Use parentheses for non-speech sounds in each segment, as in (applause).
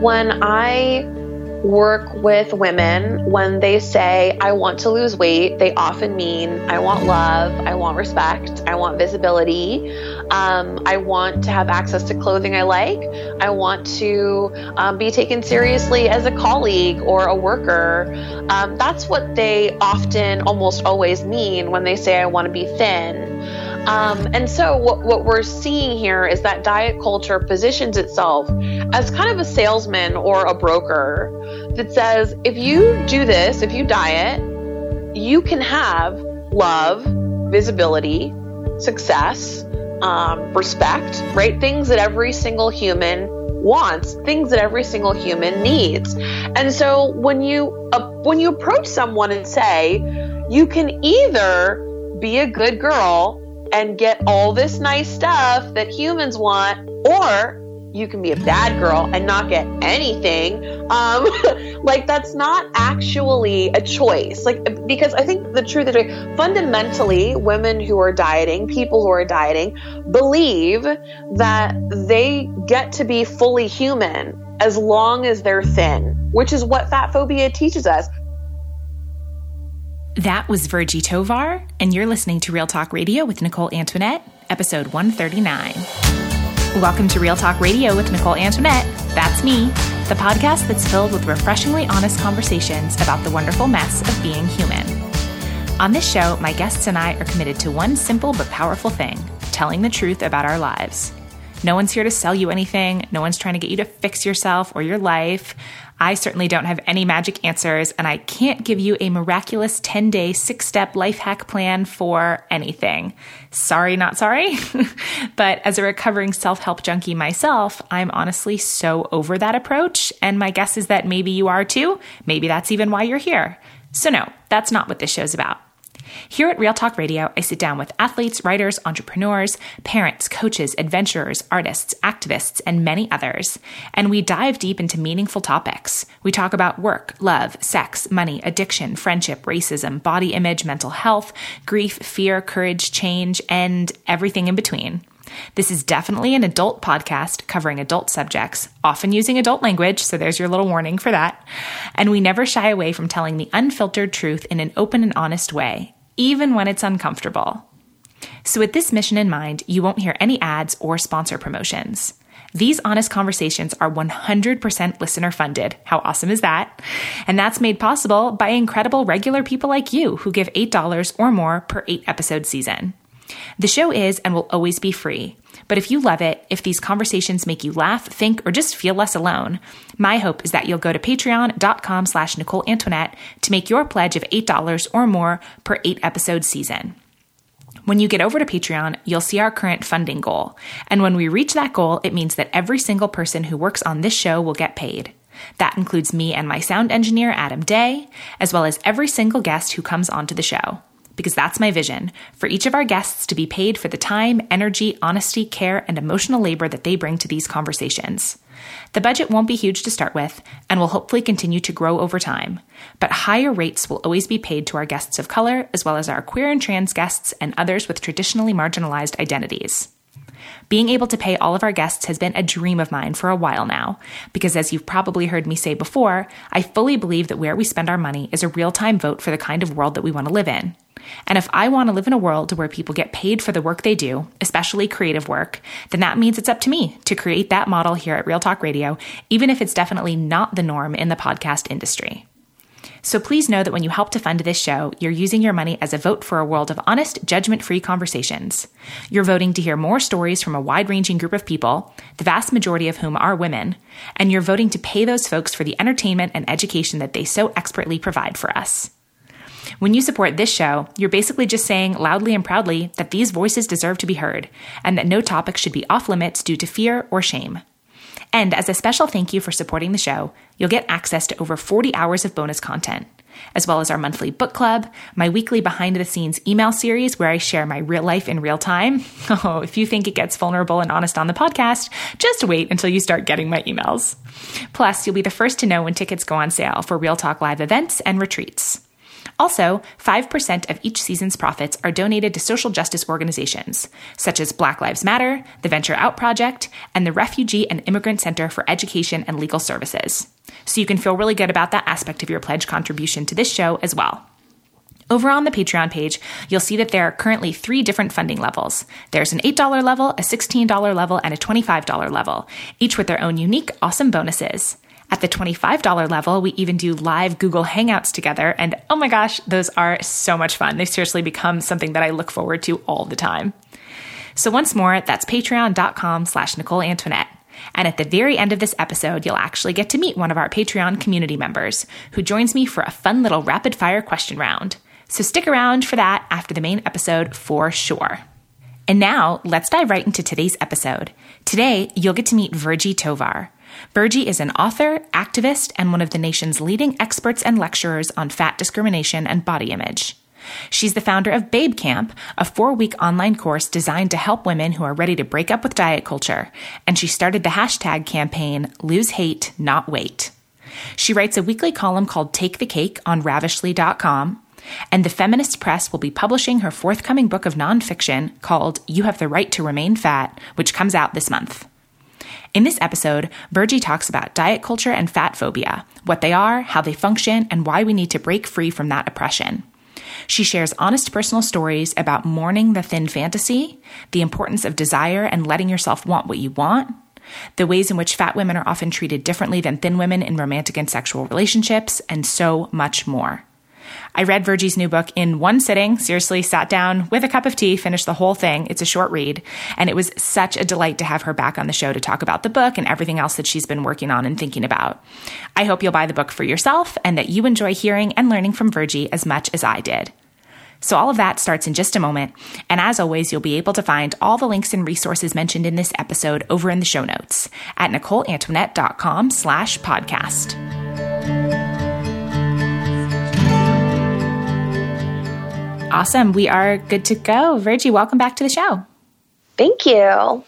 When I work with women when they say, I want to lose weight, they often mean, I want love, I want respect, I want visibility, um, I want to have access to clothing I like, I want to um, be taken seriously as a colleague or a worker. Um, that's what they often, almost always mean when they say, I want to be thin. Um, and so, what, what we're seeing here is that diet culture positions itself as kind of a salesman or a broker that says, if you do this, if you diet, you can have love, visibility, success, um, respect, right? Things that every single human wants, things that every single human needs. And so when you uh, when you approach someone and say, you can either be a good girl and get all this nice stuff that humans want, or you can be a bad girl and not get anything. Um, (laughs) like that's not actually a choice. Like because I think the truth is fundamentally, women who are dieting, people who are dieting, believe that they get to be fully human as long as they're thin, which is what fat phobia teaches us. That was Virgie Tovar, and you're listening to Real Talk Radio with Nicole Antoinette, episode 139. Welcome to Real Talk Radio with Nicole Antoinette. That's me, the podcast that's filled with refreshingly honest conversations about the wonderful mess of being human. On this show, my guests and I are committed to one simple but powerful thing telling the truth about our lives. No one's here to sell you anything. No one's trying to get you to fix yourself or your life. I certainly don't have any magic answers, and I can't give you a miraculous 10 day, six step life hack plan for anything. Sorry, not sorry. (laughs) but as a recovering self help junkie myself, I'm honestly so over that approach. And my guess is that maybe you are too. Maybe that's even why you're here. So, no, that's not what this show's about. Here at Real Talk Radio, I sit down with athletes, writers, entrepreneurs, parents, coaches, adventurers, artists, activists, and many others. And we dive deep into meaningful topics. We talk about work, love, sex, money, addiction, friendship, racism, body image, mental health, grief, fear, courage, change, and everything in between. This is definitely an adult podcast covering adult subjects, often using adult language, so there's your little warning for that. And we never shy away from telling the unfiltered truth in an open and honest way even when it's uncomfortable. So, with this mission in mind, you won't hear any ads or sponsor promotions. These honest conversations are 100% listener funded. How awesome is that? And that's made possible by incredible regular people like you who give $8 or more per eight episode season. The show is and will always be free. But if you love it, if these conversations make you laugh, think, or just feel less alone, my hope is that you'll go to patreon.com slash Nicole Antoinette to make your pledge of $8 or more per eight episode season. When you get over to Patreon, you'll see our current funding goal. And when we reach that goal, it means that every single person who works on this show will get paid. That includes me and my sound engineer, Adam Day, as well as every single guest who comes onto the show because that's my vision for each of our guests to be paid for the time, energy, honesty, care, and emotional labor that they bring to these conversations. The budget won't be huge to start with and will hopefully continue to grow over time, but higher rates will always be paid to our guests of color, as well as our queer and trans guests and others with traditionally marginalized identities. Being able to pay all of our guests has been a dream of mine for a while now, because as you've probably heard me say before, I fully believe that where we spend our money is a real time vote for the kind of world that we want to live in. And if I want to live in a world where people get paid for the work they do, especially creative work, then that means it's up to me to create that model here at Real Talk Radio, even if it's definitely not the norm in the podcast industry. So please know that when you help to fund this show, you're using your money as a vote for a world of honest, judgment free conversations. You're voting to hear more stories from a wide ranging group of people, the vast majority of whom are women, and you're voting to pay those folks for the entertainment and education that they so expertly provide for us. When you support this show, you're basically just saying loudly and proudly that these voices deserve to be heard and that no topic should be off limits due to fear or shame. And as a special thank you for supporting the show, you'll get access to over 40 hours of bonus content, as well as our monthly book club, my weekly behind the scenes email series where I share my real life in real time. (laughs) Oh, if you think it gets vulnerable and honest on the podcast, just wait until you start getting my emails. Plus, you'll be the first to know when tickets go on sale for Real Talk Live events and retreats. Also, 5% of each season's profits are donated to social justice organizations, such as Black Lives Matter, the Venture Out Project, and the Refugee and Immigrant Center for Education and Legal Services. So you can feel really good about that aspect of your pledge contribution to this show as well. Over on the Patreon page, you'll see that there are currently three different funding levels. There's an $8 level, a $16 level, and a $25 level, each with their own unique, awesome bonuses. At the $25 level, we even do live Google Hangouts together. And oh my gosh, those are so much fun. They seriously become something that I look forward to all the time. So once more, that's patreon.com slash Nicole Antoinette. And at the very end of this episode, you'll actually get to meet one of our Patreon community members who joins me for a fun little rapid fire question round. So stick around for that after the main episode for sure. And now let's dive right into today's episode. Today, you'll get to meet Virgie Tovar. Virgie is an author, activist, and one of the nation's leading experts and lecturers on fat discrimination and body image. She's the founder of Babe Camp, a four week online course designed to help women who are ready to break up with diet culture. And she started the hashtag campaign Lose Hate, Not Weight. She writes a weekly column called Take the Cake on ravishly.com. And the Feminist Press will be publishing her forthcoming book of nonfiction called You Have the Right to Remain Fat, which comes out this month. In this episode, Virgie talks about diet culture and fat phobia, what they are, how they function, and why we need to break free from that oppression. She shares honest personal stories about mourning the thin fantasy, the importance of desire and letting yourself want what you want, the ways in which fat women are often treated differently than thin women in romantic and sexual relationships, and so much more. I read Virgie's new book in one sitting, seriously sat down with a cup of tea, finished the whole thing. It's a short read. And it was such a delight to have her back on the show to talk about the book and everything else that she's been working on and thinking about. I hope you'll buy the book for yourself and that you enjoy hearing and learning from Virgie as much as I did. So all of that starts in just a moment. And as always, you'll be able to find all the links and resources mentioned in this episode over in the show notes at NicoleAntoinette.com slash podcast. Awesome. We are good to go. Virgie, welcome back to the show. Thank you.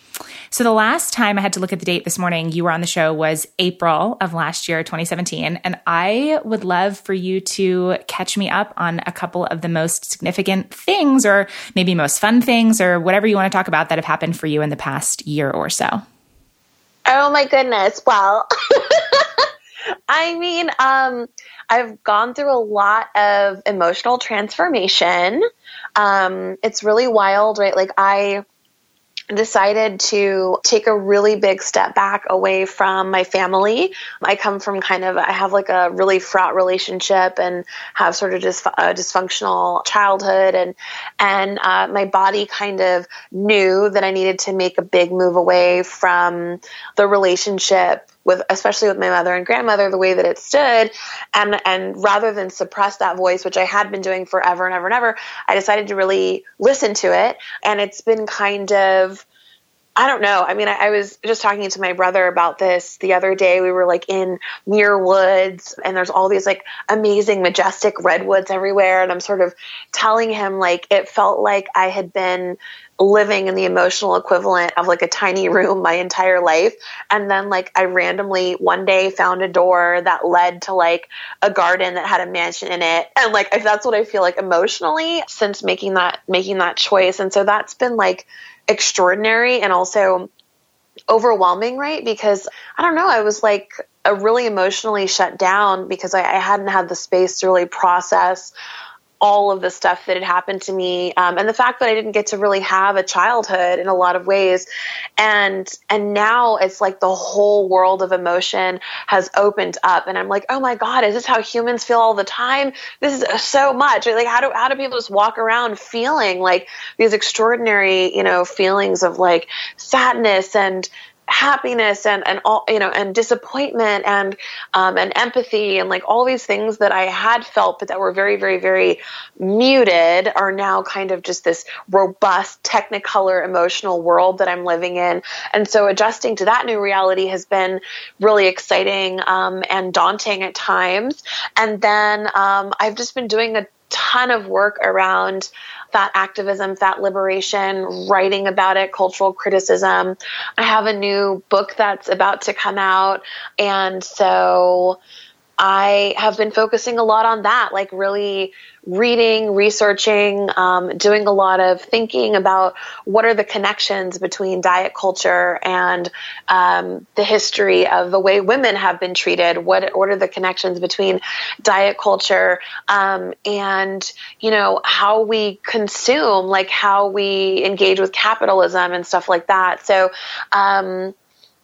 So the last time I had to look at the date this morning you were on the show was April of last year, 2017. And I would love for you to catch me up on a couple of the most significant things or maybe most fun things or whatever you want to talk about that have happened for you in the past year or so. Oh my goodness. Well, (laughs) I mean, um, I've gone through a lot of emotional transformation. Um, it's really wild, right? Like I decided to take a really big step back away from my family. I come from kind of, I have like a really fraught relationship and have sort of just a dysfunctional childhood and, and, uh, my body kind of knew that I needed to make a big move away from the relationship with especially with my mother and grandmother the way that it stood and and rather than suppress that voice which I had been doing forever and ever and ever I decided to really listen to it and it's been kind of I don't know. I mean, I, I, was just talking to my brother about this the other day. We were like in Muir Woods, and there's all these like amazing, majestic redwoods everywhere. And I'm sort of telling him like it felt like I had been living in the emotional equivalent of like a tiny room my entire life. And then like I randomly one day found a door that led to like a garden that had a mansion in it. And like if that's what I feel like emotionally since making that making that choice. And so that's been like extraordinary and also overwhelming, right? Because I don't know, I was like a really emotionally shut down because I, I hadn't had the space to really process all of the stuff that had happened to me um, and the fact that i didn't get to really have a childhood in a lot of ways. And and now it's like the whole world of emotion has opened up and i'm like oh my god is this how humans feel all the time? This is so much. Like how do how do people just walk around feeling like these extraordinary you know feelings of like sadness and happiness and and all you know and disappointment and um, and empathy and like all these things that I had felt but that were very very very muted are now kind of just this robust technicolor emotional world that I'm living in. And so adjusting to that new reality has been really exciting um, and daunting at times. And then um, I've just been doing a ton of work around fat activism, fat liberation, writing about it, cultural criticism. I have a new book that's about to come out. And so I have been focusing a lot on that, like really reading, researching, um, doing a lot of thinking about what are the connections between diet culture and um, the history of the way women have been treated. What what are the connections between diet culture um, and you know how we consume, like how we engage with capitalism and stuff like that. So um,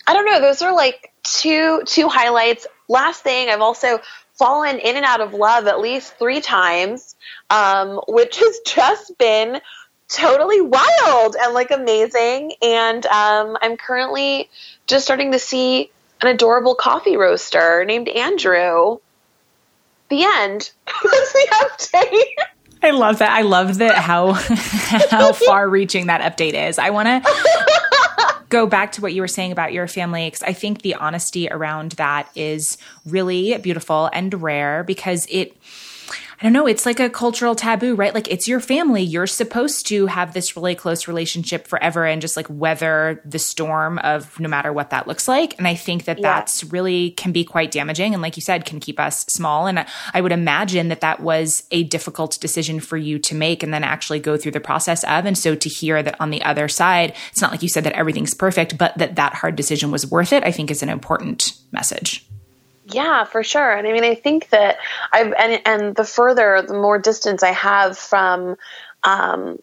I don't know. Those are like two two highlights. Last thing, I've also fallen in and out of love at least three times, um, which has just been totally wild and like amazing. And um, I'm currently just starting to see an adorable coffee roaster named Andrew. The end. (laughs) That's the update. I love that. I love that how (laughs) how (laughs) far reaching that update is. I want to go back to what you were saying about your family because I think the honesty around that is really beautiful and rare because it I don't know, it's like a cultural taboo, right? Like it's your family. You're supposed to have this really close relationship forever and just like weather the storm of no matter what that looks like. And I think that yeah. that's really can be quite damaging. And like you said, can keep us small. And I would imagine that that was a difficult decision for you to make and then actually go through the process of. And so to hear that on the other side, it's not like you said that everything's perfect, but that that hard decision was worth it, I think is an important message. Yeah, for sure. And I mean, I think that I've, and, and the further, the more distance I have from, um,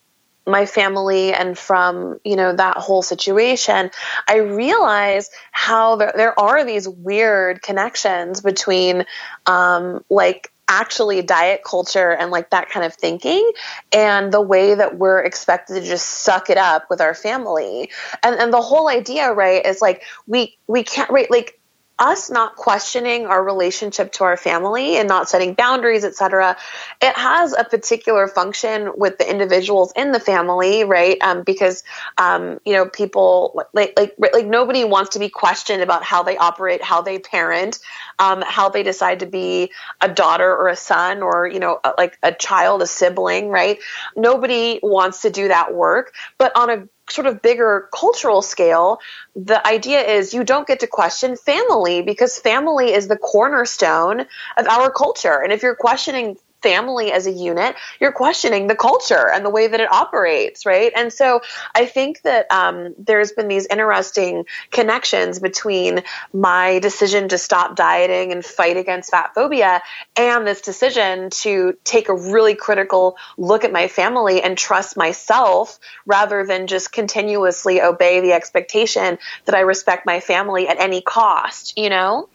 my family and from you know that whole situation i realize how there, there are these weird connections between um, like actually diet culture and like that kind of thinking and the way that we're expected to just suck it up with our family and and the whole idea right is like we we can't right like us not questioning our relationship to our family and not setting boundaries, etc., it has a particular function with the individuals in the family, right? Um, because um, you know people like like like nobody wants to be questioned about how they operate, how they parent, um, how they decide to be a daughter or a son or you know like a child, a sibling, right? Nobody wants to do that work, but on a sort of bigger cultural scale, the idea is you don't get to question family because family is the cornerstone of our culture. And if you're questioning family as a unit, you're questioning the culture and the way that it operates, right? And so I think that um, there's been these interesting connections between my decision to stop dieting and fight against fat phobia and this decision to take a really critical look at my family and trust myself rather than just continuously obey the expectation that I respect my family at any cost, you know?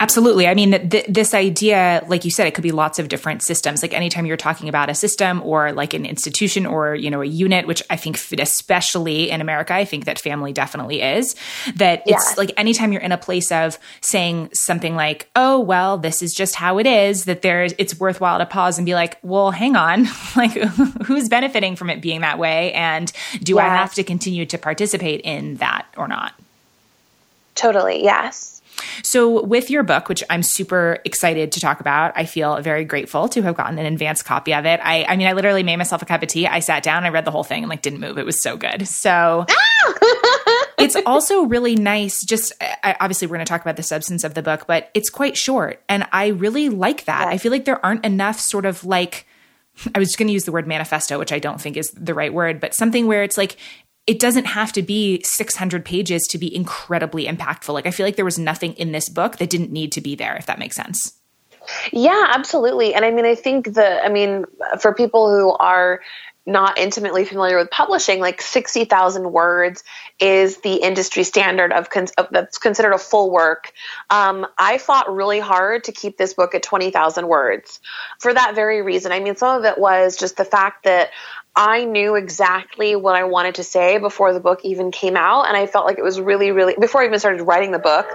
Absolutely. I mean, th- this idea, like you said, it could be lots of different systems. Like anytime you're talking about a system or like an institution or, you know, a unit, which I think, especially in America, I think that family definitely is, that it's like anytime you're in a place of saying something like, oh, well, this is just how it is, that there's, it's worthwhile to pause and be like, well, hang on, (laughs) like (laughs) who's benefiting from it being that way? And do I have to continue to participate in that or not? Totally. Yes. So, with your book, which I'm super excited to talk about, I feel very grateful to have gotten an advanced copy of it. I, I mean, I literally made myself a cup of tea. I sat down, I read the whole thing, and like didn't move. It was so good. So. Ah! (laughs) it's also really nice. Just I, obviously, we're going to talk about the substance of the book, but it's quite short, and I really like that. I feel like there aren't enough sort of like I was just going to use the word manifesto, which I don't think is the right word, but something where it's like it doesn't have to be 600 pages to be incredibly impactful. Like I feel like there was nothing in this book that didn't need to be there, if that makes sense. Yeah, absolutely. And I mean, I think the, I mean, for people who are not intimately familiar with publishing, like 60,000 words is the industry standard of, of, that's considered a full work. Um, I fought really hard to keep this book at 20,000 words for that very reason. I mean, some of it was just the fact that I knew exactly what I wanted to say before the book even came out. And I felt like it was really, really, before I even started writing the book,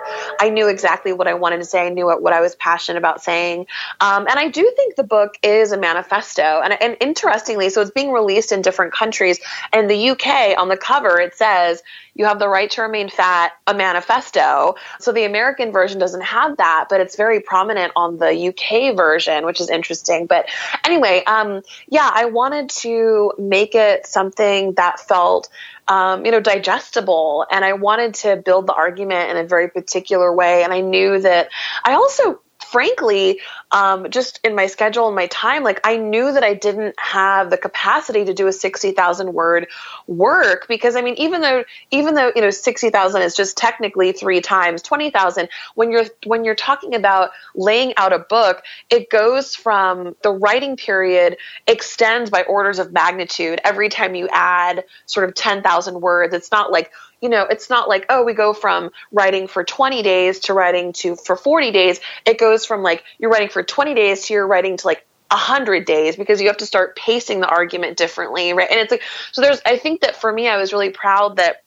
I knew exactly what I wanted to say. I knew what, what I was passionate about saying. Um, and I do think the book is a manifesto. And, and interestingly, so it's being released in different countries. And the UK, on the cover, it says, you have the right to remain fat, a manifesto. So the American version doesn't have that, but it's very prominent on the UK version, which is interesting. But anyway, um, yeah, I wanted to make it something that felt um, you know, digestible. And I wanted to build the argument in a very particular way. And I knew that I also frankly, um, just in my schedule and my time, like I knew that I didn't have the capacity to do a 60,000 word work because I mean, even though, even though, you know, 60,000 is just technically three times 20,000, when you're, when you're talking about laying out a book, it goes from the writing period extends by orders of magnitude every time you add sort of 10,000 words. It's not like, you know, it's not like, oh, we go from writing for 20 days to writing to for 40 days. It goes from like you're writing for 20 days to you're writing to like 100 days because you have to start pacing the argument differently, right? And it's like, so there's, I think that for me, I was really proud that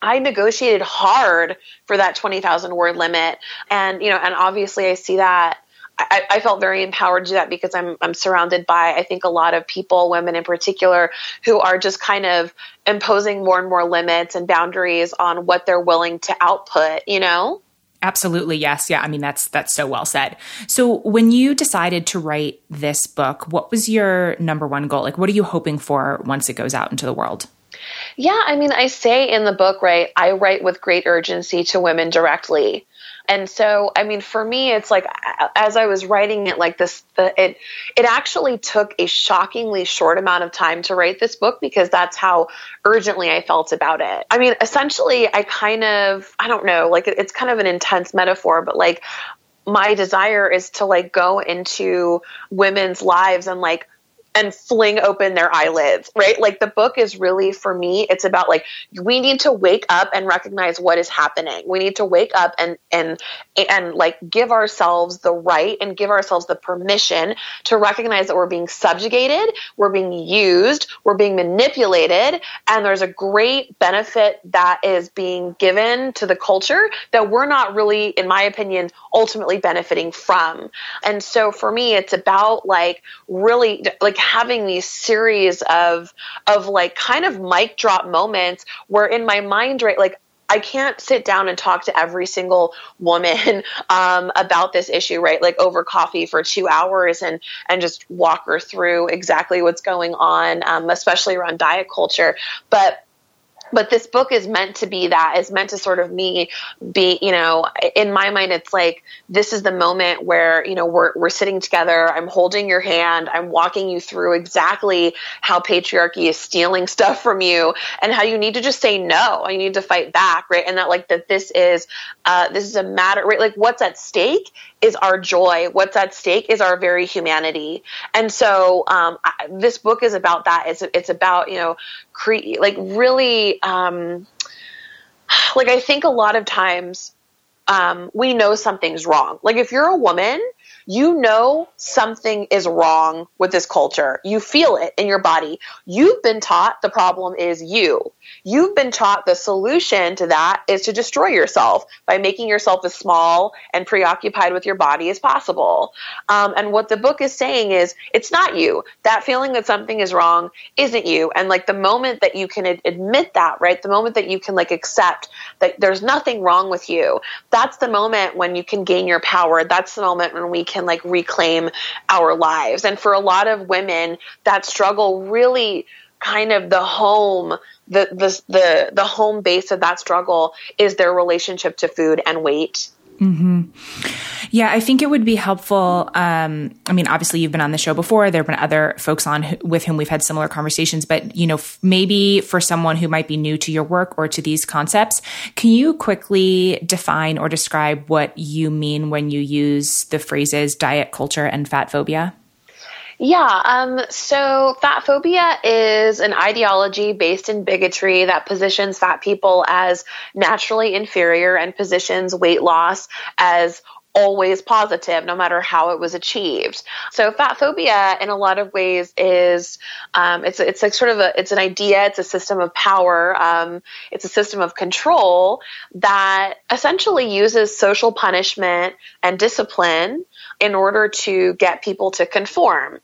I negotiated hard for that 20,000 word limit. And, you know, and obviously I see that I, I, felt very empowered to do that because I'm I'm surrounded by I think a lot of people, women in particular, who are just kind of imposing more and more limits and boundaries on what they're willing to output. You know. Absolutely, yes. Yeah, I mean that's that's so well said. So when you decided to write this book, what was your number one goal? Like what are you hoping for once it goes out into the world? Yeah, I mean I say in the book, right, I write with great urgency to women directly. And so, I mean, for me, it's like as I was writing it, like this, the, it it actually took a shockingly short amount of time to write this book because that's how urgently I felt about it. I mean, essentially, I kind of, I don't know, like it's kind of an intense metaphor, but like my desire is to like go into women's lives and like and fling open their eyelids, right? Like the book is really for me, it's about like we need to wake up and recognize what is happening. We need to wake up and and and like give ourselves the right and give ourselves the permission to recognize that we're being subjugated, we're being used, we're being manipulated, and there's a great benefit that is being given to the culture that we're not really in my opinion ultimately benefiting from. And so for me it's about like really like having these series of of like kind of mic drop moments where in my mind right like I can't sit down and talk to every single woman (laughs) um, about this issue, right? Like over coffee for two hours and and just walk her through exactly what's going on, um, especially around diet culture. But but this book is meant to be that. Is meant to sort of me be you know in my mind it's like this is the moment where you know we're, we're sitting together. I'm holding your hand. I'm walking you through exactly how patriarchy is stealing (laughs) stuff from you and how you need to just say no. You need to fight back right? And that like that this is uh, this is a matter right? Like what's at stake is our joy. What's at stake is our very humanity. And so um, I, this book is about that. It's, it's about you know create like really um, like I think a lot of times um, we know something's wrong. Like if you're a woman you know something is wrong with this culture. You feel it in your body. You've been taught the problem is you. You've been taught the solution to that is to destroy yourself by making yourself as small and preoccupied with your body as possible. Um, and what the book is saying is it's not you. That feeling that something is wrong isn't you. And like the moment that you can ad- admit that, right? The moment that you can like accept that there's nothing wrong with you, that's the moment when you can gain your power. That's the moment when we can like reclaim our lives. And for a lot of women, that struggle really kind of the home the the the, the home base of that struggle is their relationship to food and weight Mm-hmm. Yeah, I think it would be helpful. Um, I mean, obviously, you've been on the show before. There have been other folks on who, with whom we've had similar conversations, but you know, f- maybe for someone who might be new to your work or to these concepts, can you quickly define or describe what you mean when you use the phrases diet culture and fat phobia? Yeah, um, so fat phobia is an ideology based in bigotry that positions fat people as naturally inferior and positions weight loss as always positive no matter how it was achieved. So fat phobia in a lot of ways is um, it's it's like sort of a it's an idea it's a system of power um, it's a system of control that essentially uses social punishment and discipline in order to get people to conform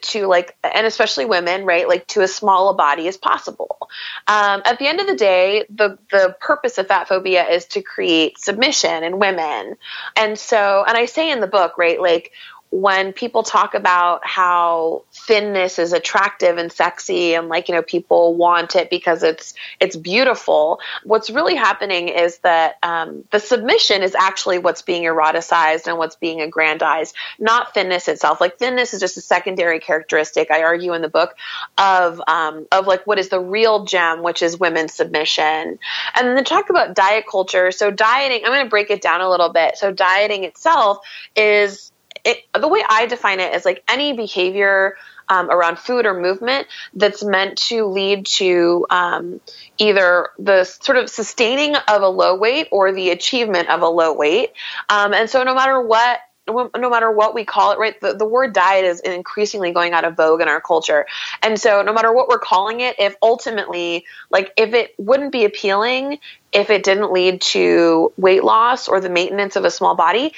to like and especially women right like to as small a body as possible. Um, at the end of the day the the purpose of fat phobia is to create submission in women. And so and i say in the book right like when people talk about how thinness is attractive and sexy and like, you know, people want it because it's, it's beautiful, what's really happening is that um, the submission is actually what's being eroticized and what's being aggrandized, not thinness itself. Like thinness is just a secondary characteristic, I argue in the book, of, um, of like what is the real gem, which is women's submission. And then talk about diet culture. So dieting, I'm going to break it down a little bit. So dieting itself is it, the way I define it is like any behavior um, around food or movement that's meant to lead to um, either the sort of sustaining of a low weight or the achievement of a low weight. Um, and so, no matter what no matter what we call it, right? The, the word diet is increasingly going out of vogue in our culture. And so no matter what we're calling it, if ultimately, like, if it wouldn't be appealing, if it didn't lead to weight loss or the maintenance of a small body,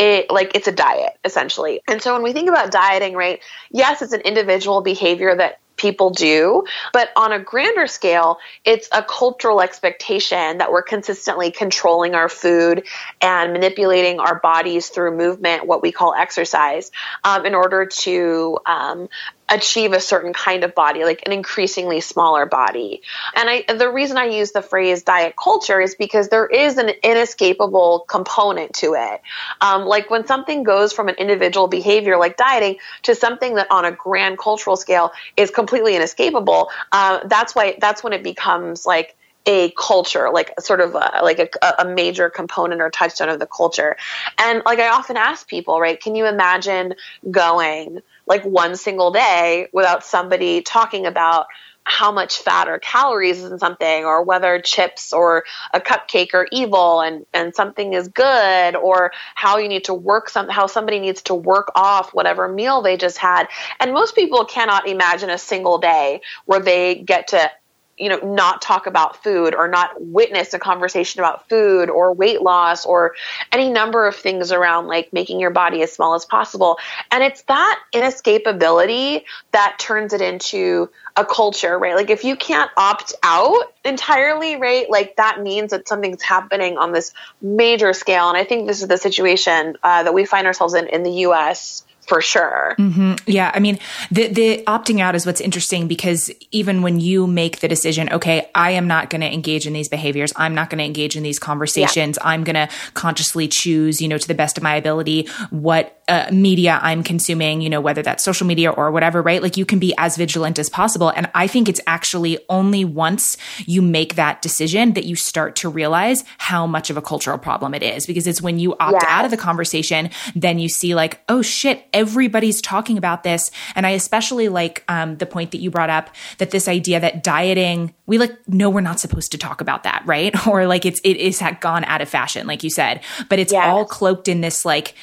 it like it's a diet essentially. And so when we think about dieting, right? Yes, it's an individual behavior that people do. But on a grander scale, it's a cultural expectation that we're consistently controlling our food and manipulating our bodies through movement, what we call exercise, um, in order to um, achieve a certain kind of body, like an increasingly smaller body. And I, the reason I use the phrase diet culture is because there is an inescapable component to it. Um, like when something goes from an individual behavior like dieting to something that on a grand cultural scale is completely inescapable, uh, that's why, that's when it becomes like, a culture, like sort of a, like a, a, major component or touchstone of the culture. And like I often ask people, right, can you imagine going like one single day without somebody talking about how much fat or calories is in something or whether chips or a cupcake are evil and, and something is good or how you need to work some how somebody needs to work off whatever meal they just had. And most people cannot imagine a single day where they get to you know, not talk about food or not witness a conversation about food or weight loss or any number of things around like making your body as small as possible. And it's that inescapability that turns it into a culture, right? Like if you can't opt out entirely, right? Like that means that something's happening on this major scale. And I think this is the situation uh, that we find ourselves in in the U.S for sure. Mm-hmm. Yeah, I mean, the the opting out is what's interesting because even when you make the decision, okay, I am not going to engage in these behaviors, I'm not going to engage in these conversations, yeah. I'm going to consciously choose, you know, to the best of my ability, what uh, media I'm consuming, you know, whether that's social media or whatever, right? Like you can be as vigilant as possible, and I think it's actually only once you make that decision that you start to realize how much of a cultural problem it is because it's when you opt yes. out of the conversation, then you see like, oh shit everybody's talking about this. And I especially like um, the point that you brought up that this idea that dieting, we like know we're not supposed to talk about that, right? (laughs) Or like it's it is gone out of fashion, like you said, but it's yes. all cloaked in this like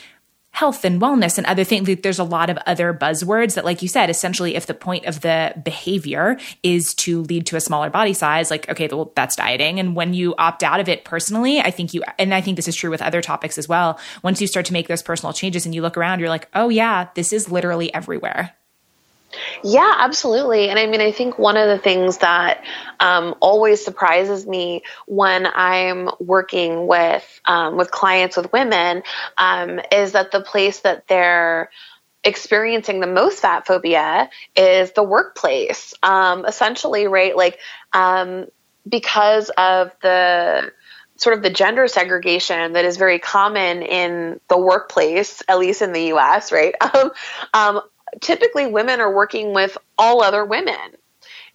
health and wellness and other things. There's a lot of other buzzwords that, like you said, essentially, if the point of the behavior is to lead to a smaller body size, like, okay, well, that's dieting. And when you opt out of it personally, I think you, and I think this is true with other topics as well. Once you start to make those personal changes and you look around, you're like, oh, yeah, this is literally everywhere. Yeah, absolutely. And I mean, I think one of the things that um, always surprises me when I'm working with um, with clients with women um, is that the place that they're experiencing the most fat phobia is the workplace. Um, essentially, right? Like um, because of the sort of the gender segregation that is very common in the workplace, at least in the U.S. Right? (laughs) Typically women are working with all other women.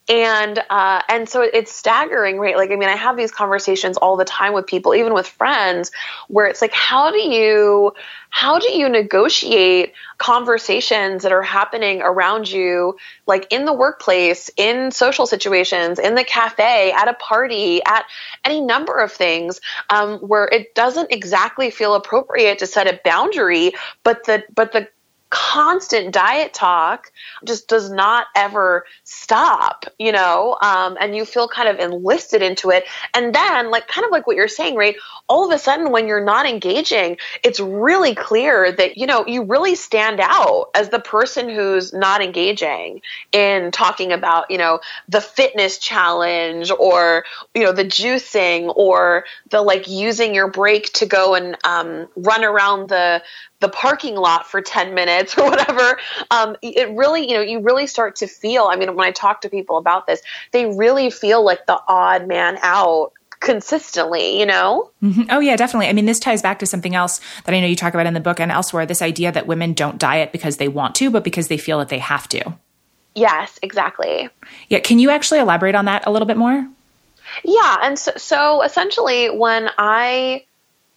And uh, and so it's staggering right? Like i mean i have these conversations all the time with people even with friends where it's like how do you how do you negotiate conversations that are happening around you like in the workplace in social situations in the cafe at a party at any number of things um, where it doesn't exactly feel appropriate to set a boundary but the but the constant diet talk just does not ever stop, you know, um, and you feel kind of enlisted into it. And then, like, kind of like what you're saying, right? All of a sudden, when you're not engaging, it's really clear that, you know, you really stand out as the person who's not engaging in talking about, you know, the fitness challenge or, you know, the juicing or the like using your break to go and um, run around the the parking lot for 10 minutes (laughs) or whatever um, it really you know you really start to feel i mean when i talk to people about this they really feel like the odd man out consistently, you know? Mm-hmm. Oh, yeah, definitely. I mean, this ties back to something else that I know you talk about in the book and elsewhere this idea that women don't diet because they want to, but because they feel that they have to. Yes, exactly. Yeah. Can you actually elaborate on that a little bit more? Yeah. And so, so essentially, when I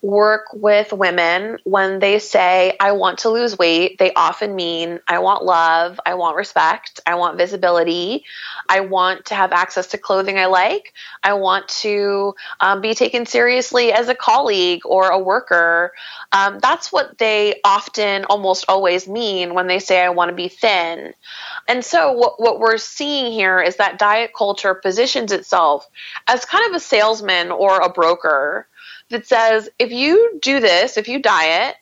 work with women when they say, I want to lose weight, they often mean, I want love, I want respect, I want visibility, I want to have access to clothing I like, I want to um, be taken seriously as a colleague or a worker. Um, that's what they often, almost always mean when they say, I want to be thin. And so, what, what we're seeing here is that diet culture positions itself as kind of a salesman or a broker that says if you do this, if you diet,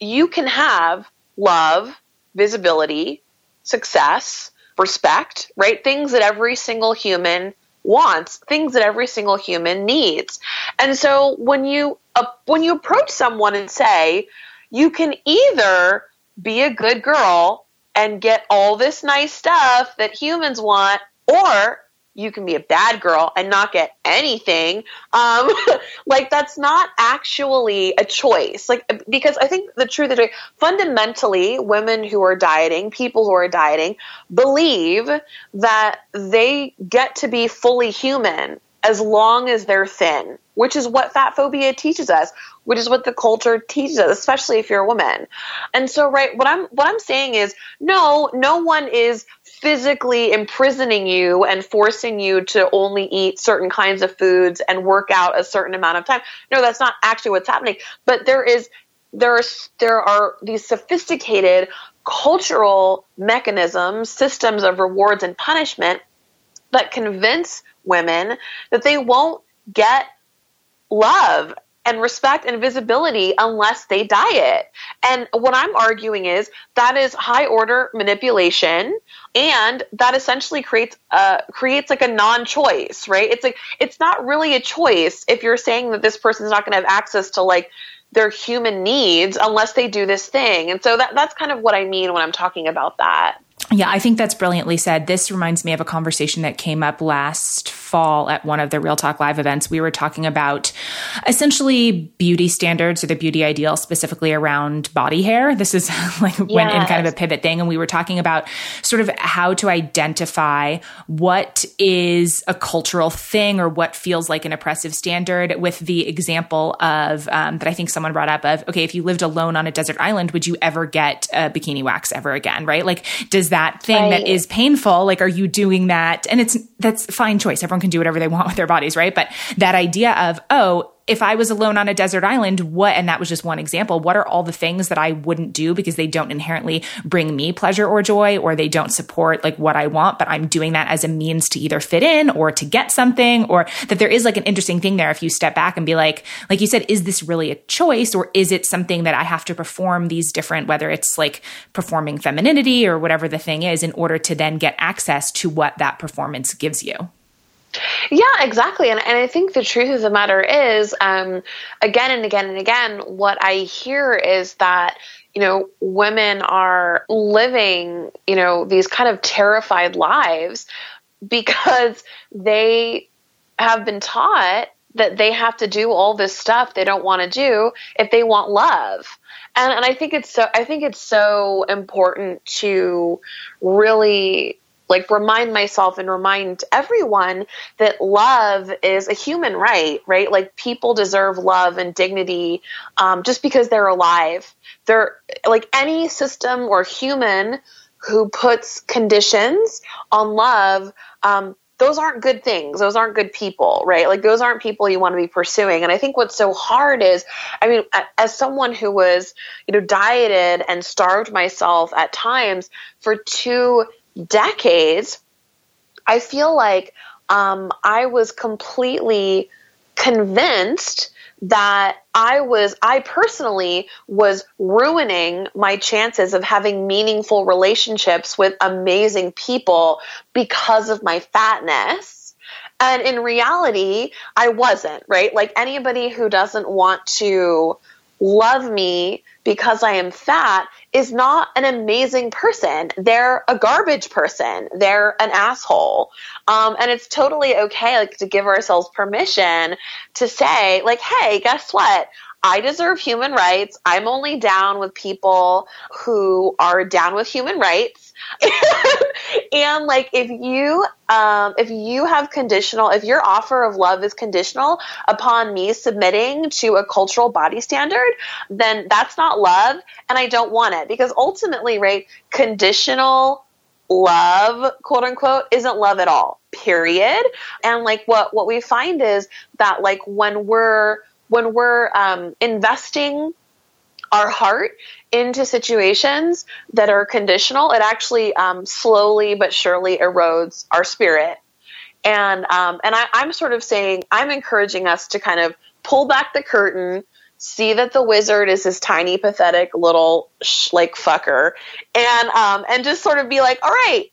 you can have love, visibility, success, respect, right? Things that every single human wants, things that every single human needs. And so when you uh, when you approach someone and say, you can either be a good girl and get all this nice stuff that humans want or you can be a bad girl and not get anything. Um, (laughs) like that's not actually a choice. Like because I think the truth is fundamentally women who are dieting, people who are dieting, believe that they get to be fully human as long as they're thin, which is what fat phobia teaches us, which is what the culture teaches us, especially if you're a woman. And so, right, what I'm what I'm saying is, no, no one is physically imprisoning you and forcing you to only eat certain kinds of foods and work out a certain amount of time. No, that's not actually what's happening. But there is there are there are these sophisticated cultural mechanisms, systems of rewards and punishment that convince women that they won't get love and respect and visibility unless they diet. And what I'm arguing is that is high order manipulation and that essentially creates a creates like a non-choice, right? It's like it's not really a choice if you're saying that this person's not going to have access to like their human needs unless they do this thing. And so that that's kind of what I mean when I'm talking about that. Yeah, I think that's brilliantly said. This reminds me of a conversation that came up last fall at one of the Real Talk Live events. We were talking about essentially beauty standards or the beauty ideal, specifically around body hair. This is (laughs) like yes. when in kind of a pivot thing. And we were talking about sort of how to identify what is a cultural thing or what feels like an oppressive standard with the example of um, that I think someone brought up of, okay, if you lived alone on a desert island, would you ever get a bikini wax ever again? Right? Like, does that that thing right. that is painful like are you doing that? And it's that's fine choice. Everyone can do whatever they want with their bodies right? But that idea of oh if I was alone on a desert island, what, and that was just one example, what are all the things that I wouldn't do because they don't inherently bring me pleasure or joy or they don't support like what I want, but I'm doing that as a means to either fit in or to get something or that there is like an interesting thing there if you step back and be like, like you said, is this really a choice or is it something that I have to perform these different, whether it's like performing femininity or whatever the thing is in order to then get access to what that performance gives you? Yeah, exactly. And, and I think the truth of the matter is, um, again and again and again, what I hear is that, you know, women are living, you know, these kind of terrified lives because they have been taught that they have to do all this stuff they don't want to do if they want love. And, and I think it's so, I think it's so important to really like remind myself and remind everyone that love is a human right, right? Like people deserve love and dignity um, just because they're alive. They're like any system or human who puts conditions on love um, those aren't good things. Those aren't good people, right? Like those aren't people you want to be pursuing. And I think what's so hard is, I mean, as someone who was, you know, dieted and starved myself at times for two decades, I feel like um, I was completely convinced that I was, I personally was ruining my chances of having meaningful relationships with amazing people because of my fatness. And in reality, I wasn't, right? Like anybody who doesn't want to love me because I am fat is not an amazing person. They're a garbage person. They're an asshole. Um, and it's totally okay, like, to give ourselves permission to say, like, hey, guess what? I deserve human rights. I'm only down with people who are down with human rights. (laughs) and like if you um, if you have conditional if your offer of love is conditional upon me submitting to a cultural body standard then that's not love and i don't want it because ultimately right conditional love quote unquote isn't love at all period and like what what we find is that like when we're when we're um, investing our heart into situations that are conditional, it actually um, slowly but surely erodes our spirit. And um, and I, I'm sort of saying I'm encouraging us to kind of pull back the curtain, see that the wizard is this tiny, pathetic little sh- like fucker, and um, and just sort of be like, all right,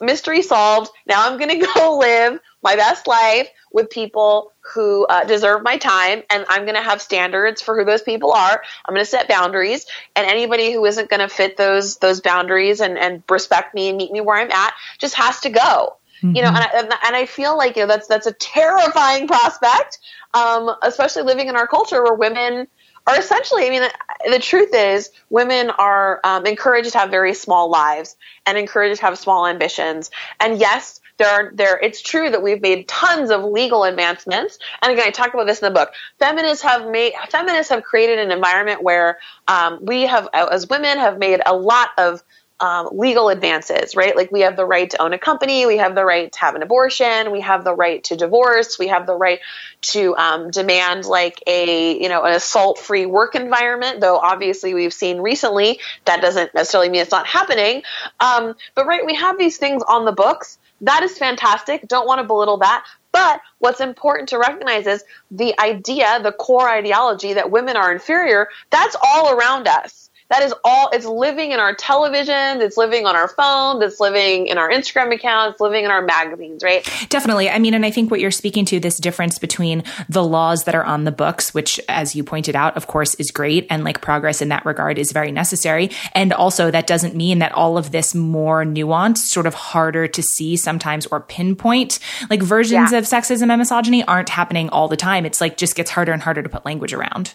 mystery solved. Now I'm gonna (laughs) go live my best life with people who uh, deserve my time and I'm going to have standards for who those people are. I'm going to set boundaries and anybody who isn't going to fit those those boundaries and, and respect me and meet me where I'm at just has to go. Mm-hmm. You know, mm-hmm. and I, and I feel like you know that's that's a terrifying prospect, um, especially living in our culture where women are essentially. I mean, the truth is, women are um, encouraged to have very small lives and encouraged to have small ambitions. And yes, there there it's true that we've made tons of legal advancements and again i talk about this in the book feminists have made feminists have created an environment where um, we have as women have made a lot of um, legal advances, right? Like we have the right to own a company, we have the right to have an abortion, we have the right to divorce, we have the right to um, demand like a you know an assault-free work environment. Though obviously we've seen recently that doesn't necessarily mean it's not happening. Um, but right, we have these things on the books that is fantastic. Don't want to belittle that. But what's important to recognize is the idea, the core ideology that women are inferior, that's all around us that is all it's living in our television it's living on our phone it's living in our instagram accounts living in our magazines right? Definitely. I mean and i think what you're speaking to this difference between the laws that are on the books which as you pointed out of course is great and like progress in that regard is very necessary. And also that doesn't mean that all of this more nuanced sort of harder to see sometimes or pinpoint like versions yeah. of sexism and misogyny aren't happening all the time. It's like just gets harder and harder to put language around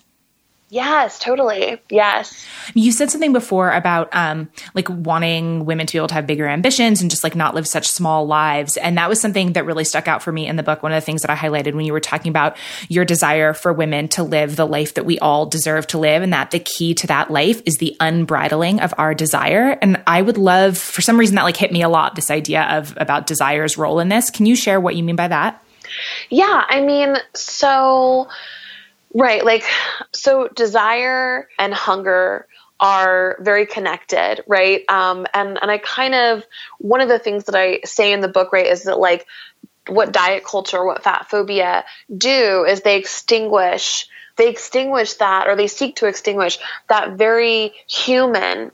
Yes, totally. Yes. You said something before about um like wanting women to be able to have bigger ambitions and just like not live such small lives. And that was something that really stuck out for me in the book. One of the things that I highlighted when you were talking about your desire for women to live the life that we all deserve to live and that the key to that life is the unbridling of our desire. And I would love for some reason that like hit me a lot this idea of about desire's role in this. Can you share what you mean by that? Yeah, I mean, so Right. Like, so desire and hunger are very connected, right? Um, and, and I kind of, one of the things that I say in the book, right, is that like what diet culture, what fat phobia do is they extinguish, they extinguish that or they seek to extinguish that very human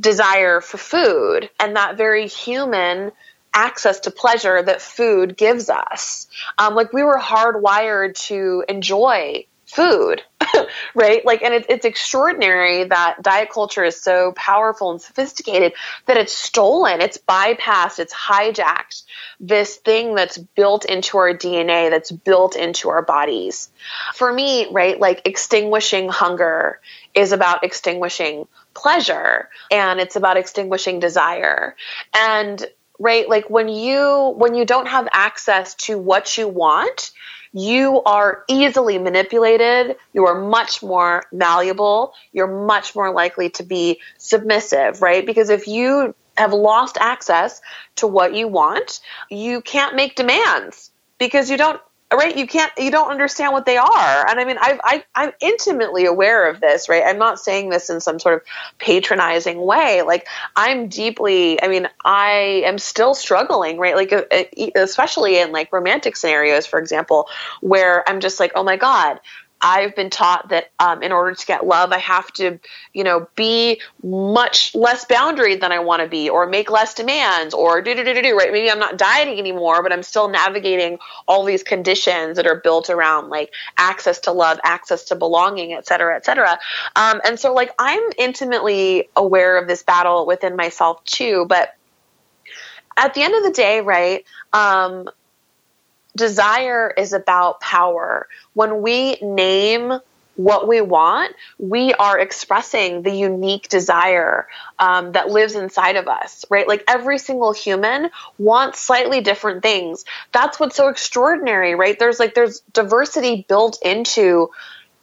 desire for food and that very human access to pleasure that food gives us. Um, like we were hardwired to enjoy food, (laughs) right? Like, and it, it's extraordinary that diet culture is so powerful and sophisticated that it's stolen, it's bypassed, it's hijacked this thing that's built into our DNA, that's built into our bodies. For me, right, like extinguishing hunger is about extinguishing pleasure and it's about extinguishing desire. And right, like when you, when you don't have access to what you want, you are easily manipulated. You are much more malleable. You're much more likely to be submissive, right? Because if you have lost access to what you want. You can't make demands because you don't right? You can't you don't understand what they are. And i mean I've, I, i'm intimately aware of this right? I'm not saying this in some sort of patronizing way. Like i'm deeply i mean i am still struggling right? Like uh, especially in like romantic scenarios for example where i'm just like oh my god I've been taught that um, in order to get love, I have to, you know, be much less boundary than I want to be, or make less demands, or do do do do do. Right? Maybe I'm not dieting anymore, but I'm still navigating all these conditions that are built around like access to love, access to belonging, et cetera, et cetera. Um, and so, like, I'm intimately aware of this battle within myself too, but at the end of the day, right? Um, desire is about power. When we name what we want, we are expressing the unique desire um, that lives inside of us, right? Like every single human wants slightly different things. That's what's so extraordinary, right? There's like, there's diversity built into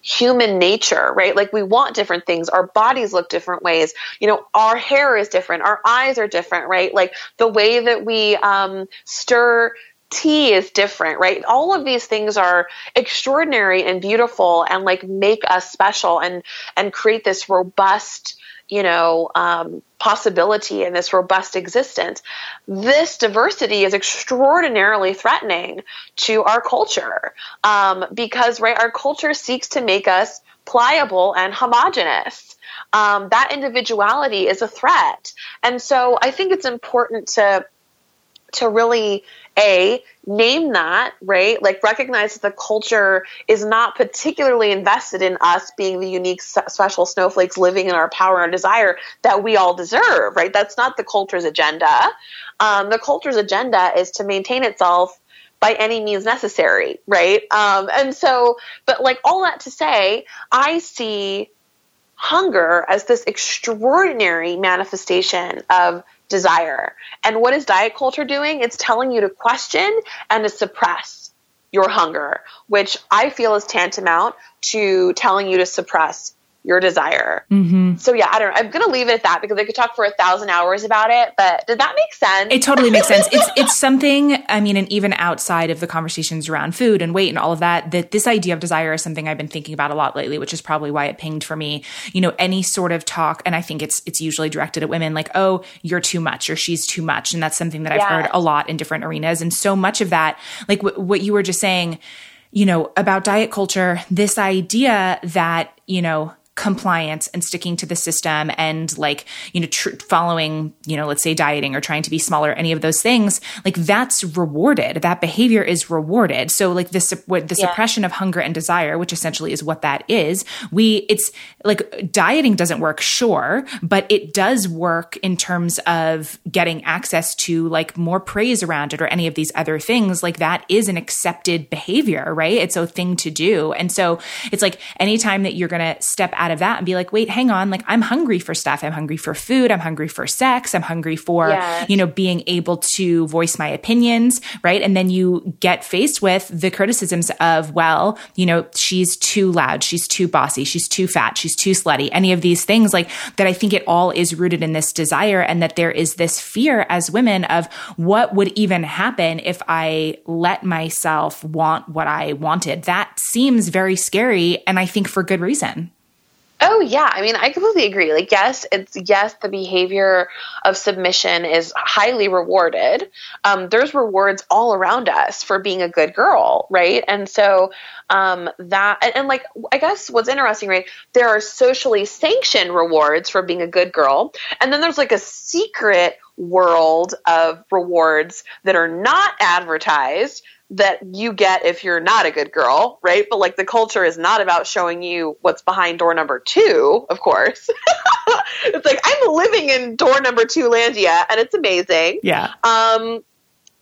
human nature, right? Like we want different things. Our bodies look different ways. You know, our hair is different. Our eyes are different, right? Like the way that we um, stir tea is different, right? All of these things are extraordinary and beautiful and like make us special and and create this robust, you know, um, possibility and this robust existence. This diversity is extraordinarily threatening to our culture um, because, right, our culture seeks to make us pliable and homogenous. Um, that individuality is a threat, and so I think it's important to to really a name that right? Like recognize that the culture is not particularly invested in us being the unique special snowflakes living in our power and desire that we all deserve right? That's not the culture's agenda. Um, the culture's agenda is to maintain itself by any means necessary right? Um, and so but like all that to say i see hunger as this extraordinary manifestation of desire. And what is diet culture doing? It's telling you to question and to suppress your hunger, which I feel is tantamount to telling you to suppress your desire. Mm-hmm. So yeah, I don't know. I'm gonna leave it at that because I could talk for a thousand hours about it. But did that make sense? It totally makes sense. It's it's something. I mean, and even outside of the conversations around food and weight and all of that, that this idea of desire is something I've been thinking about a lot lately, which is probably why it pinged for me. You know, any sort of talk, and I think it's it's usually directed at women, like, oh, you're too much or she's too much, and that's something that I've yes. heard a lot in different arenas. And so much of that, like w- what you were just saying you know, about diet culture, this idea that, you know, compliance and sticking to the system and like you know tr- following you know let's say dieting or trying to be smaller any of those things like that's rewarded. That behavior is rewarded. So like this what the yeah. suppression of hunger and desire which essentially is what that is we it's like dieting doesn't work sure but it does work in terms of getting access to like more praise around it or any of these other things. Like that is an accepted behavior right? It's a thing to do. And so it's like anytime that you're going to step out out of that and be like, wait, hang on, like I'm hungry for stuff. I'm hungry for food. I'm hungry for sex. I'm hungry for, yes. you know, being able to voice my opinions, right? And then you get faced with the criticisms of, well, you know, she's too loud. She's too bossy. She's too fat. She's too slutty. Any of these things like that. I think it all is rooted in this desire and that there is this fear as women of what would even happen if I let myself want what I wanted. That seems very scary. And I think for good reason. Oh yeah, I mean, I completely agree. Like, yes, it's yes, the behavior of submission is highly rewarded. Um, there's rewards all around us for being a good girl, right? And so um, that, and, and like, I guess what's interesting, right? There are socially sanctioned rewards for being a good girl, and then there's like a secret world of rewards that are not advertised that you get if you're not a good girl, right? But like the culture is not about showing you what's behind door number two, of course. (laughs) it's like I'm living in door number two Landia and it's amazing. Yeah. Um,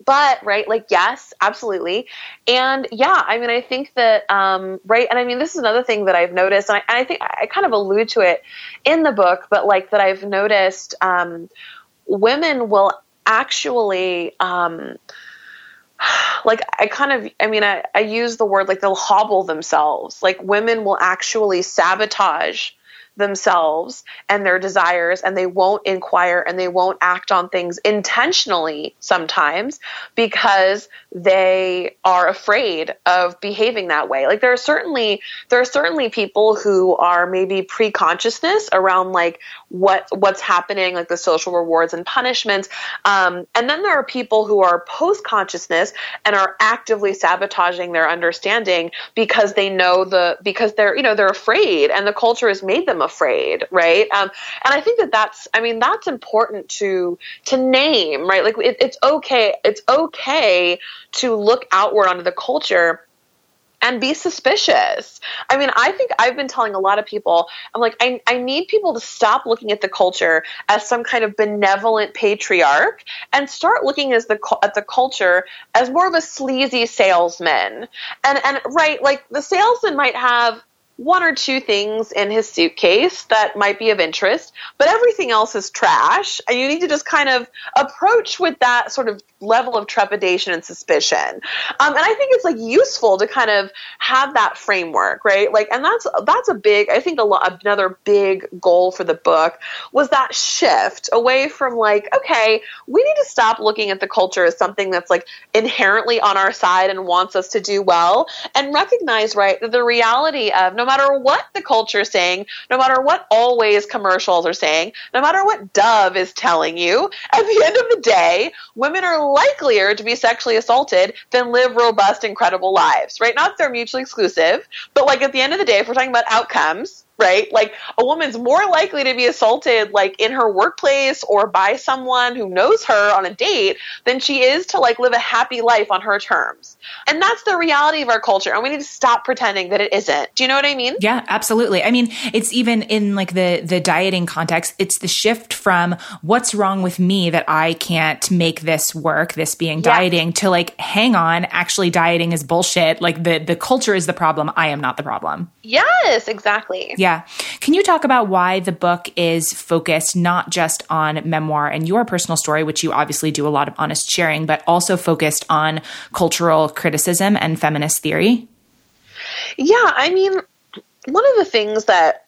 but right, like yes, absolutely, and yeah, I mean, I think that um, right, and I mean, this is another thing that I've noticed, and I, and I think I kind of allude to it in the book, but like that I've noticed, um, women will actually. Um, (sighs) like I kind of I mean I, I use the word like they'll hobble themselves. Like women will actually sabotage themselves and their desires and they won't inquire and they won't act on things intentionally sometimes because they are afraid of behaving that way. Like there are certainly there are certainly people who are maybe pre-consciousness around like what what's happening, like the social rewards and punishments. Um, and then there are people who are post-consciousness and are actively sabotaging their understanding because they know the because they're you know they're afraid and the culture has made them afraid, right? Um, and I think that that's I mean that's important to to name, right? Like it, it's okay it's okay to look outward onto the culture and be suspicious. I mean, I think I've been telling a lot of people, I'm like, I, I need people to stop looking at the culture as some kind of benevolent patriarch and start looking as the at the culture as more of a sleazy salesman. And and right, like the salesman might have one or two things in his suitcase that might be of interest, but everything else is trash. And you need to just kind of approach with that sort of level of trepidation and suspicion. Um, and I think it's like useful to kind of have that framework, right? Like, and that's that's a big. I think a lot, another big goal for the book was that shift away from like, okay, we need to stop looking at the culture as something that's like inherently on our side and wants us to do well, and recognize, right, that the reality of no matter what the culture is saying, no matter what always commercials are saying, no matter what Dove is telling you, at the end of the day, women are likelier to be sexually assaulted than live robust, incredible lives, right? Not that they're mutually exclusive, but like at the end of the day, if we're talking about outcomes, right? Like a woman's more likely to be assaulted like in her workplace or by someone who knows her on a date than she is to like live a happy life on her terms. And that's the reality of our culture. And we need to stop pretending that it isn't. Do you know what I mean? Yeah, absolutely. I mean, it's even in like the the dieting context, it's the shift from what's wrong with me that I can't make this work, this being yeah. dieting to like hang on, actually dieting is bullshit. Like the the culture is the problem. I am not the problem. Yes, exactly. Yeah. Yeah. Can you talk about why the book is focused not just on memoir and your personal story, which you obviously do a lot of honest sharing, but also focused on cultural criticism and feminist theory? Yeah. I mean, one of the things that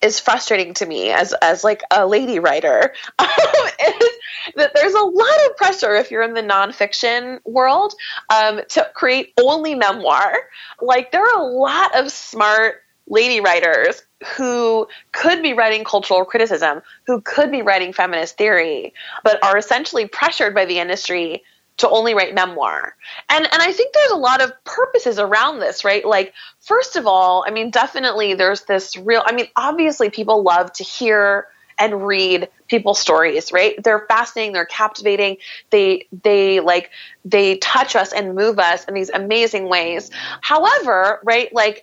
is frustrating to me as as like a lady writer um, (laughs) is that there's a lot of pressure if you're in the nonfiction world um, to create only memoir. Like there are a lot of smart lady writers who could be writing cultural criticism, who could be writing feminist theory, but are essentially pressured by the industry to only write memoir. And and I think there's a lot of purposes around this, right? Like first of all, I mean definitely there's this real I mean obviously people love to hear and read people's stories, right? They're fascinating, they're captivating. They they like they touch us and move us in these amazing ways. However, right, like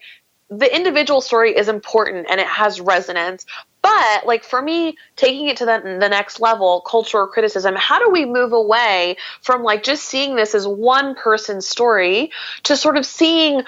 the individual story is important and it has resonance. But like for me, taking it to the, the next level, cultural criticism, how do we move away from like just seeing this as one person's story to sort of seeing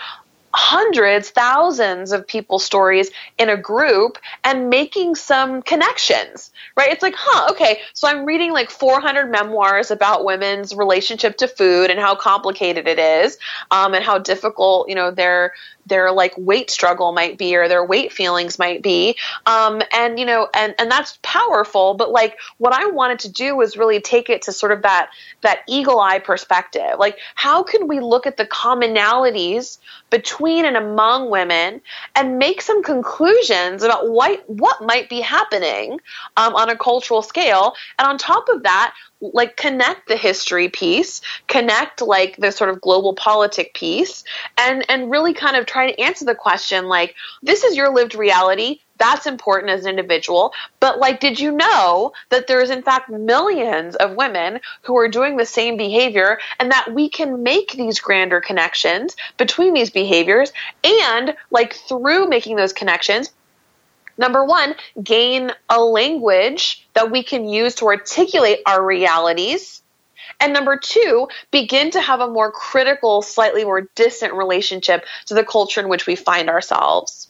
hundreds, thousands of people's stories in a group and making some connections, right? It's like, huh, okay, so I'm reading like 400 memoirs about women's relationship to food and how complicated it is, um, and how difficult, you know, their their like weight struggle might be or their weight feelings might be. Um, and you know and and that's powerful but like what i wanted to do was really take it to sort of that that eagle eye perspective. Like how can we look at the commonalities between and among women and make some conclusions about what what might be happening um, on a cultural scale? And on top of that like connect the history piece, connect like the sort of global politic piece, and and really kind of try to answer the question like this is your lived reality. That's important as an individual, but like, did you know that there's in fact millions of women who are doing the same behavior, and that we can make these grander connections between these behaviors, and like through making those connections, Number one, gain a language that we can use to articulate our realities. And number two, begin to have a more critical, slightly more distant relationship to the culture in which we find ourselves.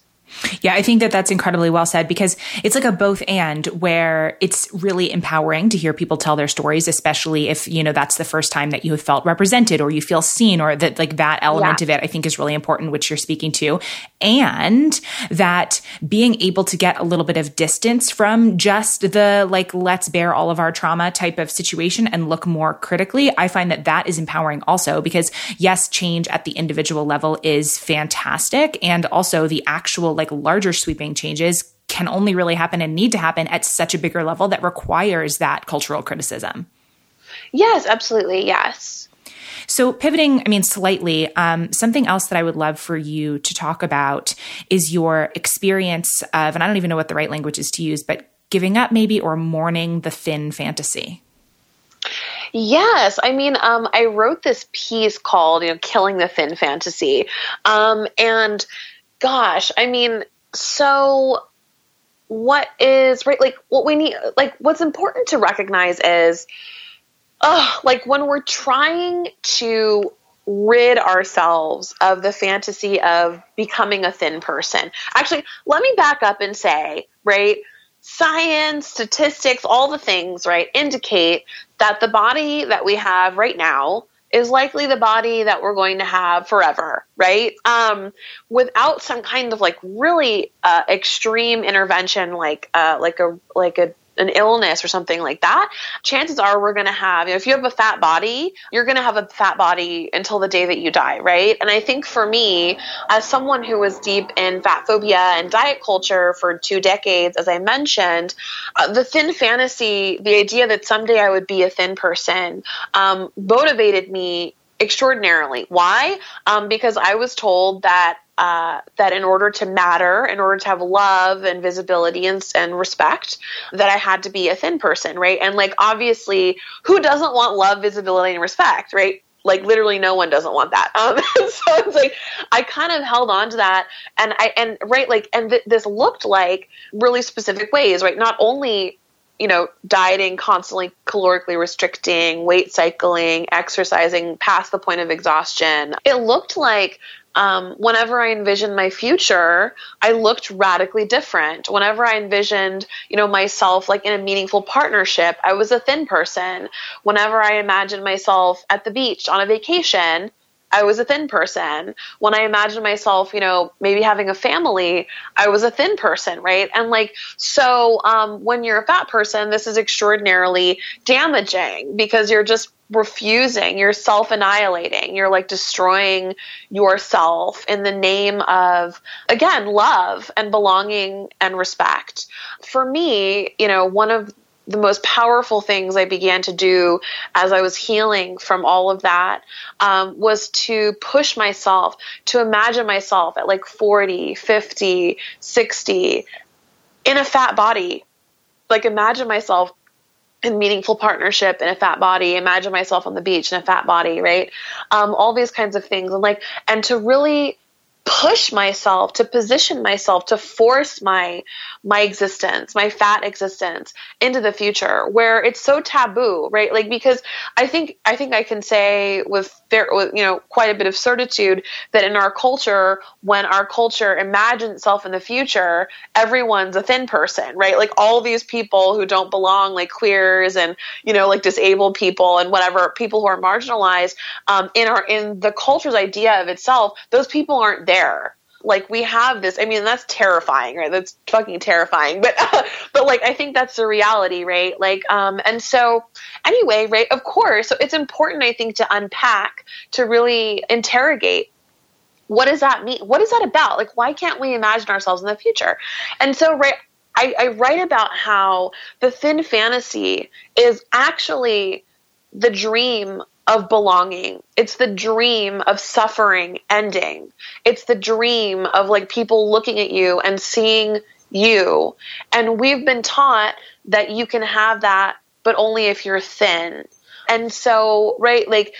Yeah, I think that that's incredibly well said because it's like a both and where it's really empowering to hear people tell their stories, especially if, you know, that's the first time that you have felt represented or you feel seen or that like that element yeah. of it, I think is really important, which you're speaking to. And that being able to get a little bit of distance from just the like, let's bear all of our trauma type of situation and look more critically. I find that that is empowering also because yes, change at the individual level is fantastic. And also the actual like larger sweeping changes can only really happen and need to happen at such a bigger level that requires that cultural criticism. Yes, absolutely. Yes. So, pivoting, I mean, slightly, um, something else that I would love for you to talk about is your experience of, and I don't even know what the right language is to use, but giving up maybe or mourning the thin fantasy. Yes, I mean, um, I wrote this piece called, you know, "Killing the Thin Fantasy," um, and gosh, I mean, so what is right? Like, what we need, like, what's important to recognize is, oh, like when we're trying to rid ourselves of the fantasy of becoming a thin person. Actually, let me back up and say, right? Science, statistics, all the things, right, indicate that the body that we have right now is likely the body that we're going to have forever, right? Um, without some kind of like really uh, extreme intervention, like uh, like a like a an illness or something like that, chances are we're going to have, you know, if you have a fat body, you're going to have a fat body until the day that you die, right? And I think for me, as someone who was deep in fat phobia and diet culture for two decades, as I mentioned, uh, the thin fantasy, the idea that someday I would be a thin person, um, motivated me extraordinarily. Why? Um, because I was told that uh, that in order to matter, in order to have love and visibility and, and respect, that I had to be a thin person, right? And like obviously, who doesn't want love, visibility, and respect, right? Like literally, no one doesn't want that. Um, (laughs) so it's like I kind of held on to that, and I and right like and th- this looked like really specific ways, right? Not only you know, dieting, constantly calorically restricting, weight cycling, exercising past the point of exhaustion. It looked like um, whenever I envisioned my future, I looked radically different. Whenever I envisioned, you know, myself like in a meaningful partnership, I was a thin person. Whenever I imagined myself at the beach on a vacation, I was a thin person. When I imagined myself, you know, maybe having a family, I was a thin person, right? And like, so um, when you're a fat person, this is extraordinarily damaging because you're just refusing, you're self annihilating, you're like destroying yourself in the name of, again, love and belonging and respect. For me, you know, one of the most powerful things I began to do as I was healing from all of that um, was to push myself, to imagine myself at like 40, 50, 60 in a fat body. Like imagine myself in meaningful partnership in a fat body imagine myself on the beach in a fat body right um, all these kinds of things and like and to really push myself to position myself to force my my existence my fat existence into the future where it's so taboo right? Like because i think i think i can say with with you know quite a bit of certitude that in our culture when our culture imagines itself in the future everyone's a thin person right? Like all these people who don't belong like queers and you know like disabled people and whatever people who are marginalized um, in our in the culture's idea of itself those people aren't there. Like we have this i mean that's terrifying right? That's fucking terrifying. But uh, (laughs) but like i think that's the reality right? Like um and so anyway right of course so it's important i think to unpack to really interrogate what does that mean? What is that about? Like why can't we imagine ourselves in the future? And so right I, I write about how the thin fantasy is actually the dream of belonging. It's the dream of suffering ending. It's the dream of like people looking at you and seeing you. And we've been taught that you can have that, but only if you're thin. And so, right, like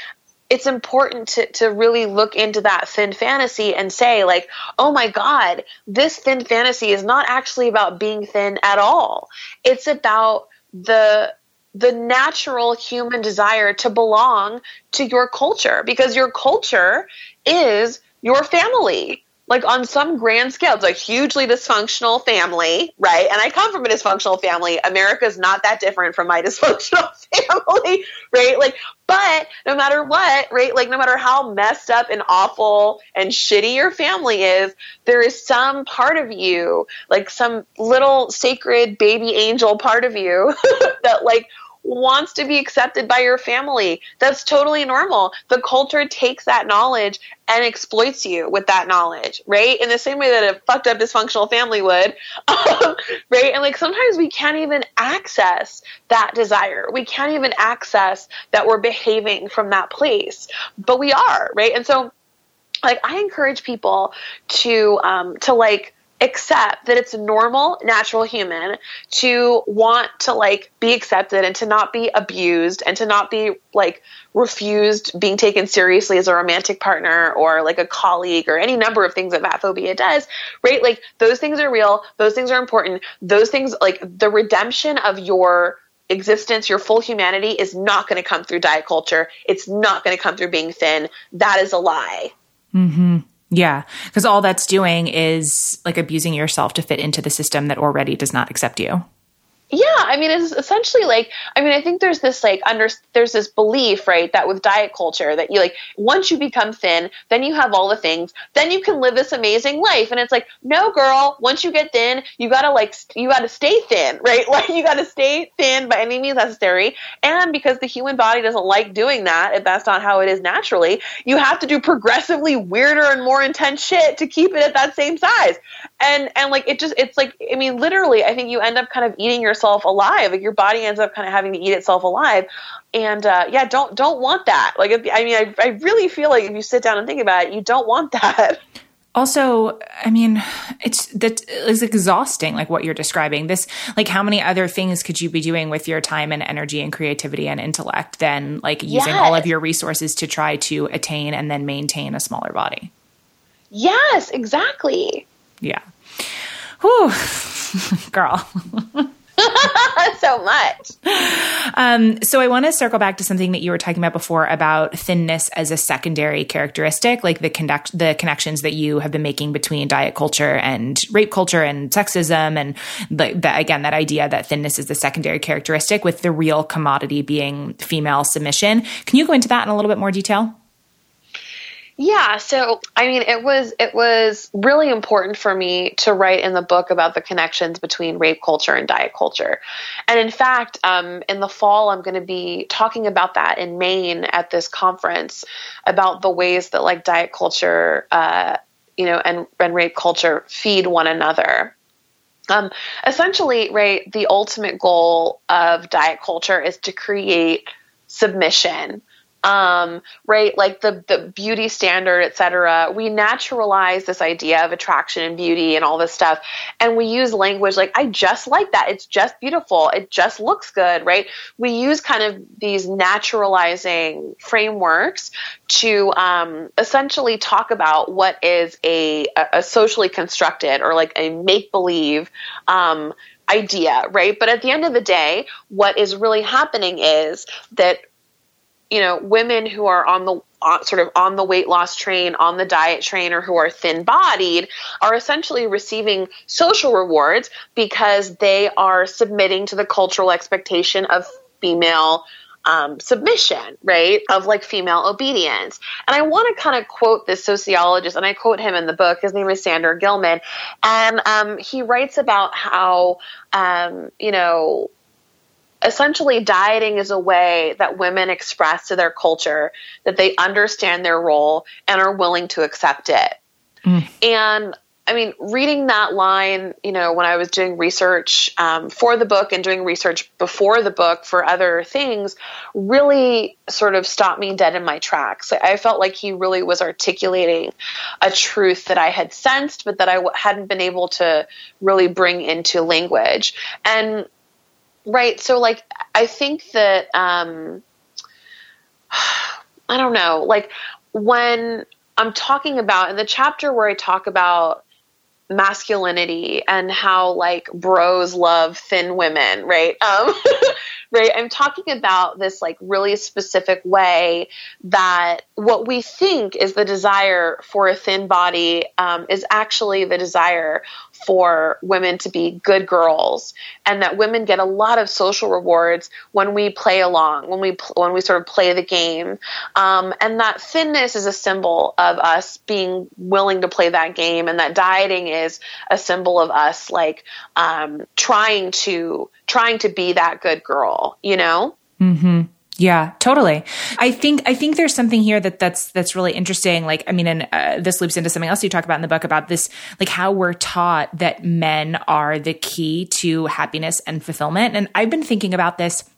it's important to, to really look into that thin fantasy and say like oh my god this thin fantasy is not actually about being thin at all it's about the the natural human desire to belong to your culture because your culture is your family like on some grand scale, it's a hugely dysfunctional family, right? And I come from a dysfunctional family. America's not that different from my (laughs) dysfunctional family, right? Like, but no matter what, right? Like, no matter how messed up and awful and shitty your family is, there is some part of you, like some little sacred baby angel part of you (laughs) that like wants to be accepted by your family. That's totally normal. The culture takes that knowledge and exploits you with that knowledge, right? In the same way that a fucked up dysfunctional family would, (laughs) um, right? And like sometimes we can't even access that desire. We can't even access that we're behaving from that place, but we are, right? And so, like, I encourage people to, um, to like, accept that it's normal, natural human to want to like be accepted and to not be abused and to not be like refused being taken seriously as a romantic partner or like a colleague or any number of things that that phobia does, right? Like those things are real. Those things are important. Those things like the redemption of your existence, your full humanity is not going to come through diet culture. It's not going to come through being thin. That is a lie. Mm-hmm. Yeah, because all that's doing is like abusing yourself to fit into the system that already does not accept you. Yeah, I mean, it's essentially like, I mean, I think there's this like under there's this belief, right, that with diet culture that you like once you become thin, then you have all the things, then you can live this amazing life, and it's like, no, girl, once you get thin, you gotta like you gotta stay thin, (laughs) right? Like you gotta stay thin by any means necessary, and because the human body doesn't like doing that, if that's not how it is naturally, you have to do progressively weirder and more intense shit to keep it at that same size, and and like it just it's like I mean, literally, I think you end up kind of eating your yourself alive. Like your body ends up kind of having to eat itself alive. And uh, yeah, don't don't want that. Like if, I mean, I, I really feel like if you sit down and think about it, you don't want (laughs) that. Also, I mean, it's that is exhausting. Like what you're describing. This, like, how many other things could you be doing with your time and energy and creativity and intellect than like using yes. all of your resources to try to attain and then maintain a smaller body? Yes, exactly. Yeah. Whew, (laughs) girl. (laughs) (laughs) so much. Um, so I want to circle back to something that you were talking about before about thinness as a secondary characteristic, like the connect the connections that you have been making between diet culture and rape culture and sexism, and the, the, again that idea that thinness is the secondary characteristic, with the real commodity being female submission. Can you go into that in a little bit more detail? Yeah, so I mean it was it was really important for me to write in the book about the connections between rape culture and diet culture. And in fact, um, in the fall I'm going to be talking about that in Maine at this conference about the ways that like diet culture uh, you know and, and rape culture feed one another. Um, essentially, right, the ultimate goal of diet culture is to create submission um, right? Like the the beauty standard, et cetera. We naturalize this idea of attraction and beauty and all this stuff, and we use language like "I just like that. It's just beautiful. It just looks good," right? We use kind of these naturalizing frameworks to um, essentially talk about what is a a socially constructed or like a make believe um, idea, right? But at the end of the day, what is really happening is that you know, women who are on the uh, sort of on the weight loss train, on the diet train, or who are thin bodied are essentially receiving social rewards because they are submitting to the cultural expectation of female um, submission, right? Of like female obedience. And I want to kind of quote this sociologist, and I quote him in the book. His name is Sander Gilman. And um, he writes about how, um, you know, essentially dieting is a way that women express to their culture that they understand their role and are willing to accept it. Mm. And I mean, reading that line, you know, when I was doing research um, for the book and doing research before the book for other things, really sort of stopped me dead in my tracks. I felt like he really was articulating a truth that I had sensed, but that I w- hadn't been able to really bring into language. And Right. So, like, I think that, um, (sighs) I don't know, like, when I'm talking about in the chapter where I talk about masculinity and how like bros love thin women, right? Um, (laughs) right? I'm talking about this like really specific way that what we think is the desire for a thin body um, is actually the desire for women to be good girls, and that women get a lot of social rewards when we play along, when we when we sort of play the game, um, and that thinness is a symbol of us being willing to play that game, and that dieting is a symbol of us like um, trying to trying to be that good girl, you know? Mm-hmm. Yeah, totally. I think I think there's something here that that's that's really interesting. Like, I mean, and uh, this loops into something else you talk about in the book about this, like how we're taught that men are the key to happiness and fulfillment. And I've been thinking about this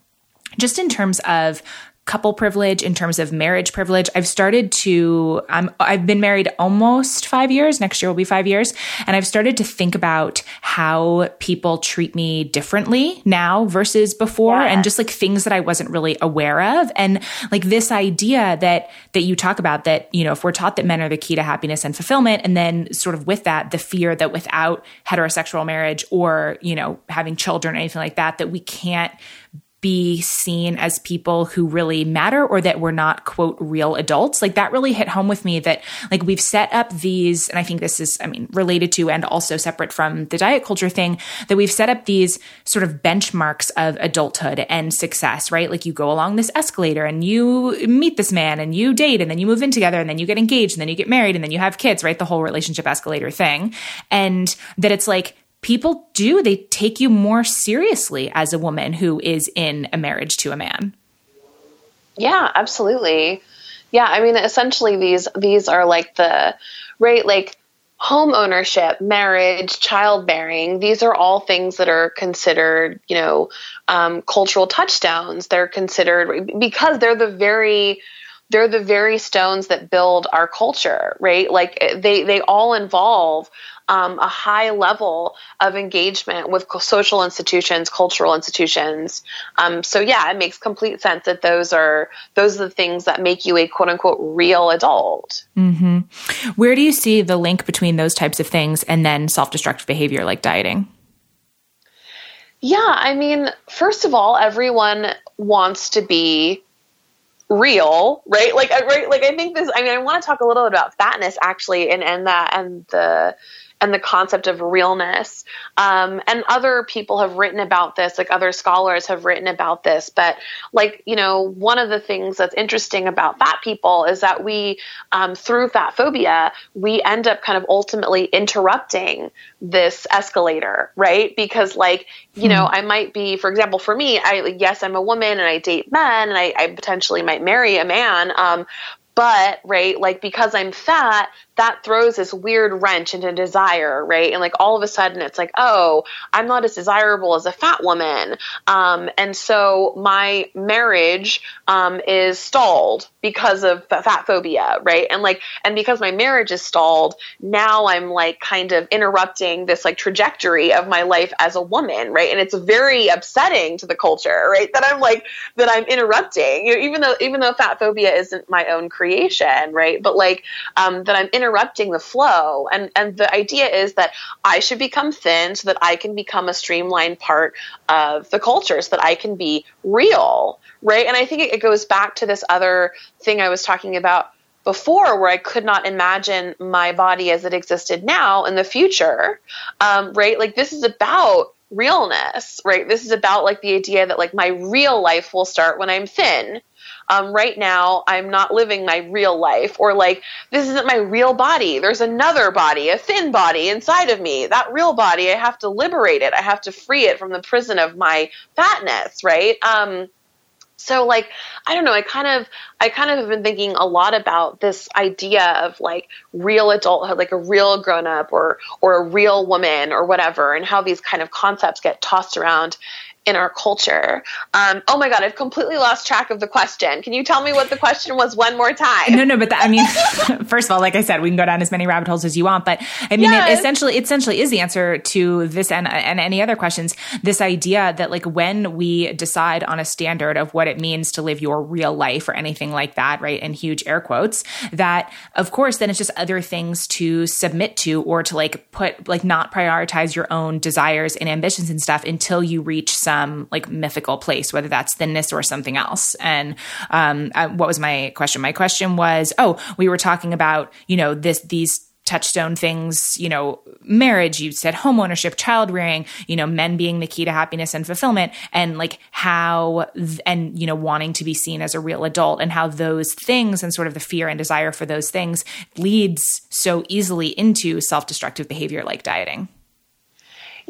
just in terms of couple privilege in terms of marriage privilege. I've started to i'm i've been married almost 5 years. Next year will be 5 years. And i've started to think about how people treat me differently now versus before yeah. and just like things that i wasn't really aware of. And like this idea that that you talk about that you know if we're taught that men are the key to happiness and fulfillment and then sort of with that the fear that without heterosexual marriage or you know having children or anything like that that we can't be seen as people who really matter or that we're not quote real adults. Like that really hit home with me that like we've set up these and i think this is i mean related to and also separate from the diet culture thing that we've set up these sort of benchmarks of adulthood and success right? Like you go along this escalator and you meet this man and you date and then you move in together and then you get engaged and then you get married and then you have kids right? The whole relationship escalator thing. And that it's like people do. They take you more seriously as a woman who is in a marriage to a man. Yeah, absolutely. Yeah, I mean essentially these these are like the right like home ownership, marriage, childbearing, these are all things that are considered, you know, um, cultural touchstones. They're considered because they're the very they're the very stones that build our culture, right? Like they they all involve um, a high level of engagement with social institutions, cultural institutions. Um, so yeah, it makes complete sense that those are those are the things that make you a quote unquote real adult. Mm-hmm. Where do you see the link between those types of things and then self destructive behavior like dieting? Yeah, I mean, first of all, everyone wants to be real, right? Like, right? Like, I think this. I mean, I want to talk a little bit about fatness actually, and and that and the and the concept of realness. Um, and other people have written about this, like other scholars have written about this. But, like, you know, one of the things that's interesting about fat people is that we, um, through fat phobia, we end up kind of ultimately interrupting this escalator, right? Because, like, you know, hmm. I might be, for example, for me, I, yes, I'm a woman and I date men and I, I potentially might marry a man. Um, but right like because i'm fat that throws this weird wrench into desire, right? And like all of a sudden it's like, oh, I'm not as desirable as a fat woman. Um, and so my marriage um, is stalled because of fat phobia, right? And like, and because my marriage is stalled, now I'm like kind of interrupting this like trajectory of my life as a woman, right? And it's very upsetting to the culture, right? That I'm like, that I'm interrupting, you know, even though, even though fat phobia isn't my own creation, right? But like, um, that I'm interrupting the flow. And, and the idea is that I should become thin so that I can become a streamlined part of the culture, so that I can be real, right? And I think it, it goes back to this other thing I was talking about before where I could not imagine my body as it existed now in the future, um, right? Like this is about realness, right? This is about like the idea that like my real life will start when I'm thin um, right now I'm not living my real life, or like this isn't my real body. There's another body, a thin body inside of me. That real body, I have to liberate it. I have to free it from the prison of my fatness, right? Um, so like i don't know i kind of i kind of have been thinking a lot about this idea of like real adulthood like a real grown up or or a real woman or whatever and how these kind of concepts get tossed around in our culture. Um, oh my God, I've completely lost track of the question. Can you tell me what the question was one more time? No, no, but that, I mean, (laughs) (laughs) first of all, like I said, we can go down as many rabbit holes as you want, but I mean, yes. it essentially, it essentially is the answer to this and, and any other questions. This idea that like when we decide on a standard of what it means to live your real life or anything like that, right? In huge air quotes, that of course, then it's just other things to submit to or to like put, like not prioritize your own desires and ambitions and stuff until you reach some some like mythical place, whether that's thinness or something else. And um, uh, what was my question? My question was, oh, we were talking about you know this these touchstone things, you know, marriage, you said home ownership, child rearing, you know, men being the key to happiness and fulfillment and like how, and, you know, wanting to be seen as a real adult and how those things and sort of the fear and desire for those things leads so easily into self destructive behavior like dieting.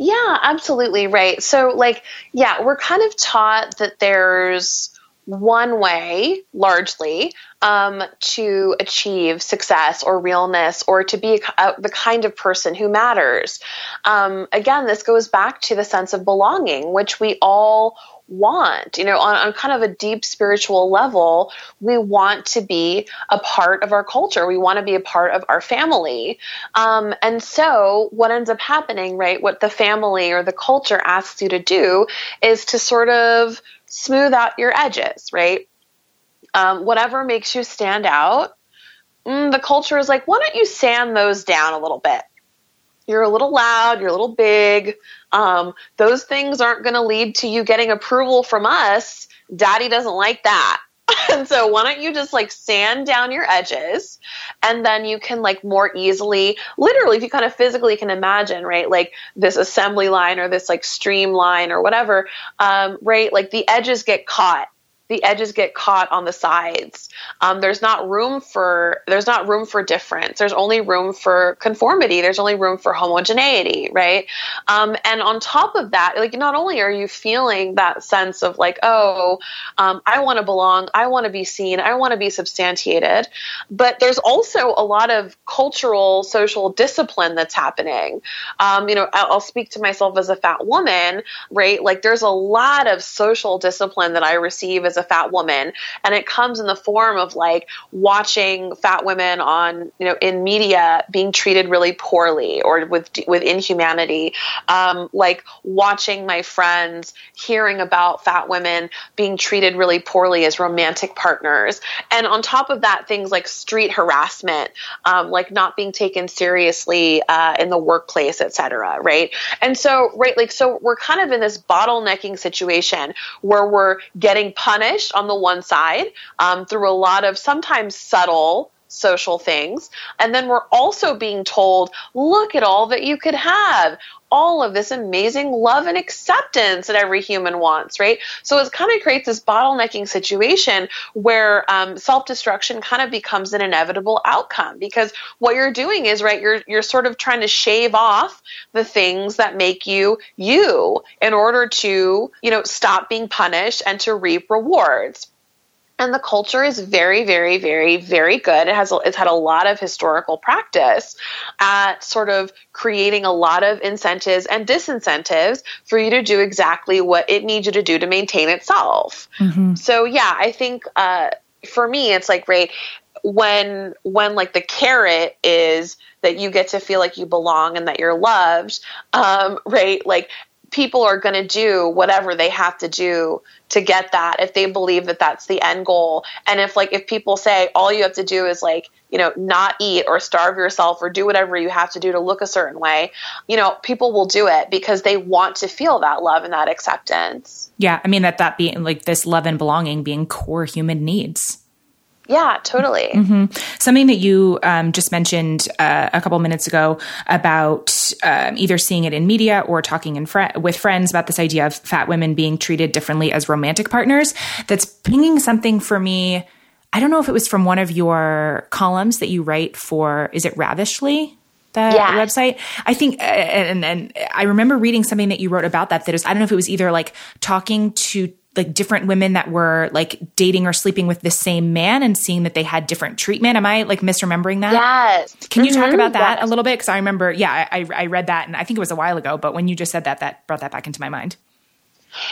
Yeah, absolutely right. So, like, yeah, we're kind of taught that there's one way, largely, um, to achieve success or realness or to be a, a, the kind of person who matters. Um, again, this goes back to the sense of belonging, which we all want. You know, on, on kind of a deep spiritual level, we want to be a part of our culture. We want to be a part of our family. Um, and so, what ends up happening, right, what the family or the culture asks you to do is to sort of smooth out your edges, right? Um, whatever makes you stand out. Mm, the culture is like, why don't you sand those down a little bit? You're a little loud, you're a little big. Um, those things aren't going to lead to you getting approval from us. Daddy doesn't like that. (laughs) and so why don't you just like sand down your edges and then you can like more easily literally if you kind of physically can imagine right like this assembly line or this like streamline or whatever um, right like the edges get caught the edges get caught on the sides. Um, there's not room for there's not room for difference. There's only room for conformity. There's only room for homogeneity, right? Um, and on top of that, like not only are you feeling that sense of like, oh, um, I want to belong, I want to be seen, I want to be substantiated, but there's also a lot of cultural, social discipline that's happening. Um, you know, I'll, I'll speak to myself as a fat woman, right? Like there's a lot of social discipline that I receive as a fat woman. And it comes in the form of like watching fat women on you know in media being treated really poorly or with with inhumanity. Um, like watching my friends hearing about fat women being treated really poorly as romantic partners. And on top of that things like street harassment um, like not being taken seriously uh, in the workplace etc right? And so right like so we're kind of in this bottlenecking situation where we're getting punished punished on the one side um, through a lot of sometimes subtle social things. And then we're also being told, look at all that you could have. All of this amazing love and acceptance that every human wants, right? So it kind of creates this bottlenecking situation where um, self-destruction kind of becomes an inevitable outcome because what you're doing is right, you're you're sort of trying to shave off the things that make you you in order to you know stop being punished and to reap rewards and the culture is very very very very good it has it's had a lot of historical practice at sort of creating a lot of incentives and disincentives for you to do exactly what it needs you to do to maintain itself mm-hmm. so yeah i think uh, for me it's like right when when like the carrot is that you get to feel like you belong and that you're loved um, right like people are going to do whatever they have to do to get that if they believe that that's the end goal. And if like if people say all you have to do is like you know not eat or starve yourself or do whatever you have to do to look a certain way you know people will do it because they want to feel that love and that acceptance. Yeah i mean that that being like this love and belonging being core human needs yeah, totally. Mm-hmm. Something that you um, just mentioned uh, a couple minutes ago about um, either seeing it in media or talking in fr- with friends about this idea of fat women being treated differently as romantic partners. That's pinging something for me. I don't know if it was from one of your columns that you write for. Is it Ravishly? the yeah. website. I think, uh, and, and I remember reading something that you wrote about that. That is, I don't know if it was either like talking to like different women that were like dating or sleeping with the same man and seeing that they had different treatment. Am I like misremembering that? Yes. Can you mm-hmm. talk about that yes. a little bit? Because I remember, yeah, I, I read that and I think it was a while ago, but when you just said that, that brought that back into my mind.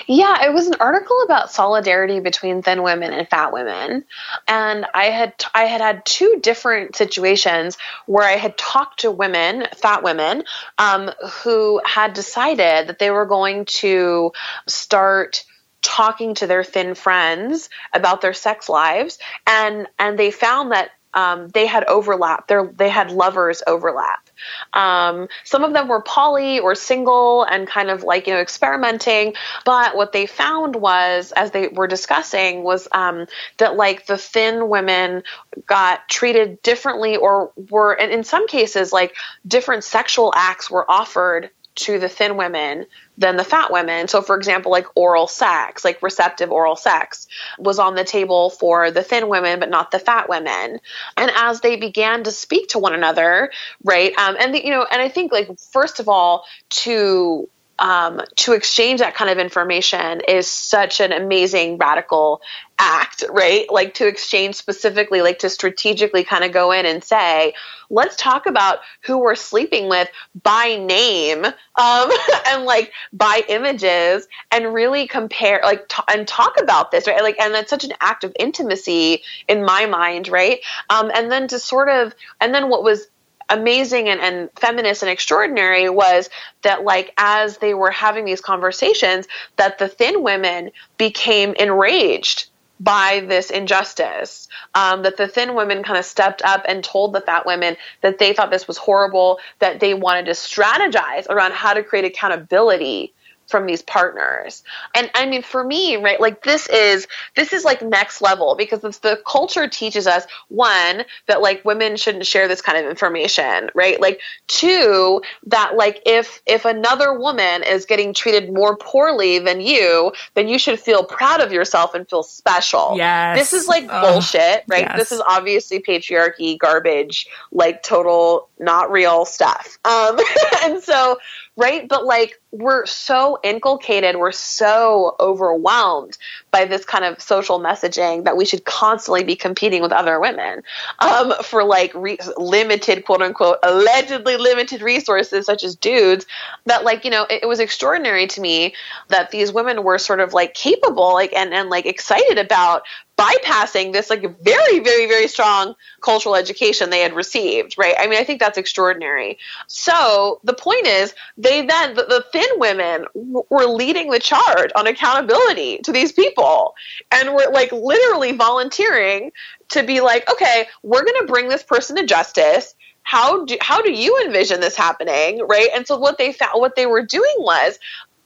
Yeah, it was an article about solidarity between thin women and fat women, and I had I had had two different situations where I had talked to women, fat women, um, who had decided that they were going to start talking to their thin friends about their sex lives, and and they found that um, they had overlap. They they had lovers overlap. Um, some of them were poly or single and kind of like you know experimenting. But what they found was, as they were discussing, was um, that like the thin women got treated differently, or were, and in some cases, like different sexual acts were offered to the thin women than the fat women. So, for example, like oral sex, like receptive oral sex, was on the table for the thin women, but not the fat women. And as they began to speak to one another, right? Um, and the, you know, and I think like first of all, to um, to exchange that kind of information is such an amazing radical act, right? Like to exchange specifically, like to strategically kind of go in and say, let's talk about who we're sleeping with by name um, (laughs) and like by images and really compare, like, t- and talk about this, right? Like, and that's such an act of intimacy in my mind, right? Um, and then to sort of, and then what was amazing and, and feminist and extraordinary was that like as they were having these conversations that the thin women became enraged by this injustice. Um, that the thin women kind of stepped up and told the fat women that they thought this was horrible, that they wanted to strategize around how to create accountability from these partners. And I mean, for me, right, like this is this is like next level because the culture teaches us one that like women shouldn't share this kind of information, right? Like two that like if if another woman is getting treated more poorly than you, then you should feel proud of yourself and feel special. Yes. This is like bullshit, right? yes. This is obviously patriarchy, garbage, like total not real stuff. Um, (laughs) and so right? But like we're so inculcated, we're so overwhelmed by this kind of social messaging that we should constantly be competing with other women um, for like re- limited, quote unquote, allegedly limited resources such as dudes. That like you know it, it was extraordinary to me that these women were sort of like capable, like and and like excited about bypassing this like very very very strong cultural education they had received right? I mean i think that's extraordinary. So the point is they then the, the thin women w- were leading the charge on accountability to these people and were like literally volunteering to be like okay we're going to bring this person to justice. How do how do you envision this happening right? And so what they found what they were doing was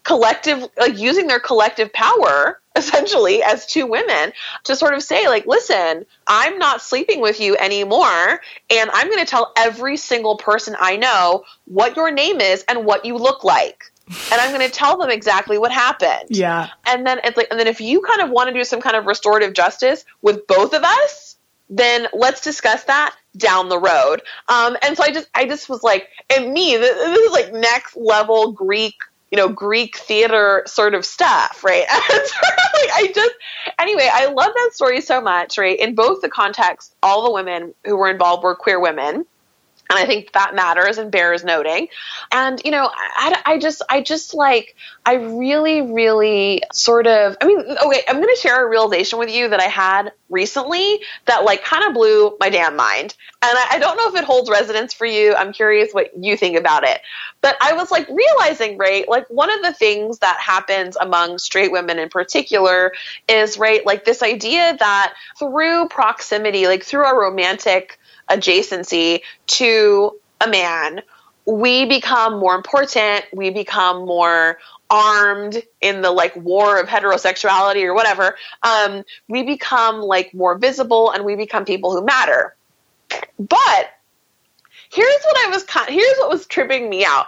collective like using their collective power essentially as two women to sort of say like listen i'm not sleeping with you anymore and i'm going to tell every single person i know what your name is and what you look like. And i'm going to tell them exactly what happened. Yeah. and then it's like and then if you kind of want to do some kind of restorative justice with both of us then let's discuss that down the road. Um, and so i just i just was like and me this, this is like next level greek you know greek theater sort of stuff right? (laughs) And like i just anyway i love that story so much right? In both the context all the women who were involved were queer women and I think that matters and bears noting. And you know, I, I just, I just like, I really, really sort of. I mean, okay, I'm going to share a realization with you that I had recently that like kind of blew my damn mind. And I, I don't know if it holds resonance for you. I'm curious what you think about it. But I was like realizing, right, like one of the things that happens among straight women in particular is right, like this idea that through proximity, like through a romantic adjacency to a man, we become more important, we become more armed in the like war of heterosexuality or whatever. Um, we become like more visible and we become people who matter. But here's what I was here's what was tripping me out.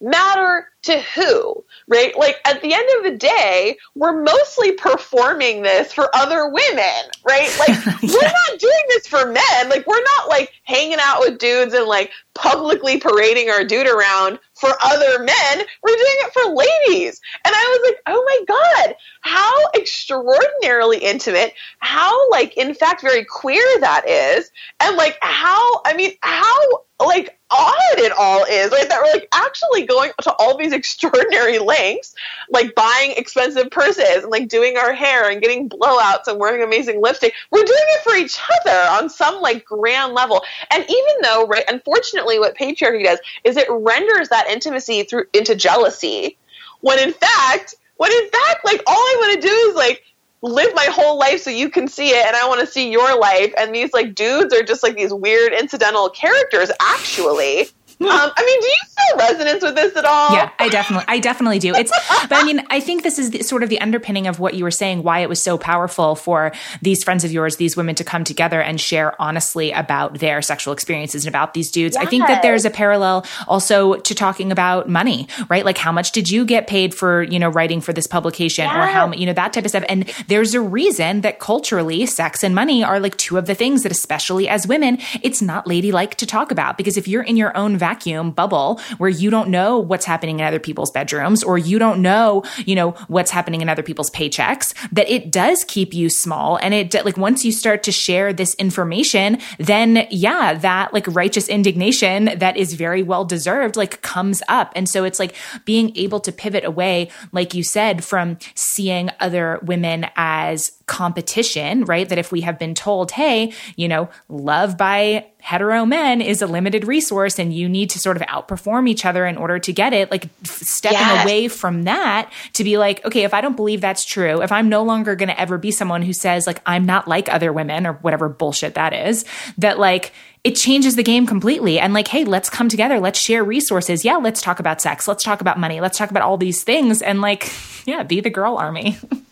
Matter to who, right? Like at the end of the day, we're mostly performing this for other women, right? Like (laughs) Yeah. we're not doing this for men. Like we're not like hanging out with dudes and like publicly parading our dude around for other men. We're doing it for ladies. And I was like, oh my God, how extraordinarily intimate, how like in fact very queer that is. And like how, I mean, how like odd it all is, right? That we're like actually going to all these (laughs) extraordinary lengths, like buying expensive purses and like doing our hair and getting blowouts and wearing amazing lipstick. We're doing it for each other on some like grand level. And even though, right, unfortunately, what patriarchy does is it renders that intimacy through into jealousy, when in fact, when in fact, like all I want to do is like live my whole life so you can see it and I want to see your life. And these like dudes are just like these weird incidental characters actually. Um, I mean, do you feel resonance with this at all? Yeah, I definitely, I definitely do. It's, but I mean, I think this is the, sort of the underpinning of what you were saying, why it was so powerful for these friends of yours, these women to come together and share honestly about their sexual experiences and about these dudes. Yes. I think that there's a parallel also to talking about money, right? Like how much did you get paid for, you know, writing for this publication yes. or how, you know, that type of stuff. And there's a reason that culturally sex and money are like two of the things that, especially as women, it's not ladylike to talk about because if you're in your own vacuum bubble where you don't know what's happening in other people's bedrooms or you don't know, you know, what's happening in other people's paychecks, that it does keep you small. And it, like, once you start to share this information, then yeah, that like righteous indignation that is very well deserved, like comes up. And so it's like being able to pivot away, like you said, from seeing other women as competition, right? That if we have been told, hey, you know, love by hetero men is a limited resource and you need to sort of outperform each other in order to get it, like stepping yes. away from that to be like, okay, if I don't believe that's true, if I'm no longer going to ever be someone who says, like, I'm not like other women or whatever bullshit that is, that like, it changes the game completely. And like, hey, let's come together. Let's share resources. Yeah, let's talk about sex. Let's talk about money. Let's talk about all these things. And like, (laughs) yeah, be the girl army. (laughs)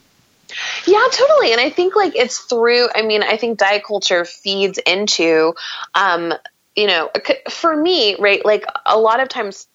Yeah, totally. And I think like it's through, I mean, I think diet culture feeds into, um, you know, for me, right, like a lot of times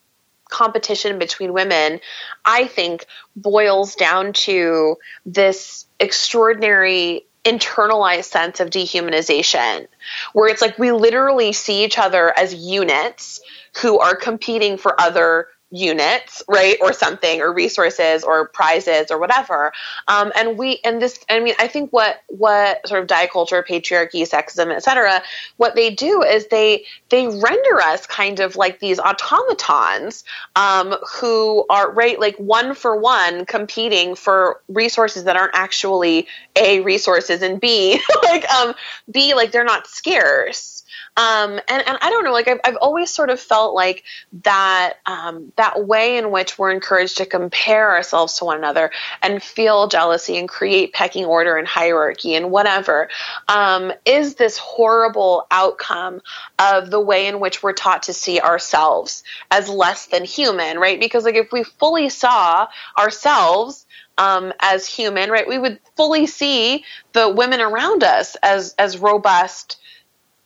competition between women, I think boils down to this extraordinary internalized sense of dehumanization where it's like we literally see each other as units who are competing for other units, right, or something, or resources, or prizes, or whatever. Um, and we, and this, I mean, I think what what sort of diet culture, patriarchy, sexism, etc., what they do is they they render us kind of like these automatons um, who are right, like one for one, competing for resources that aren't actually a resources, and b (laughs) like um b like they're not scarce. Um, and, and I don't know, like I've, I've always sort of felt like that, um, that way in which we're encouraged to compare ourselves to one another and feel jealousy and create pecking order and hierarchy and whatever, um, is this horrible outcome of the way in which we're taught to see ourselves as less than human, right? Because like if we fully saw ourselves um, as human, right, we would fully see the women around us as as robust,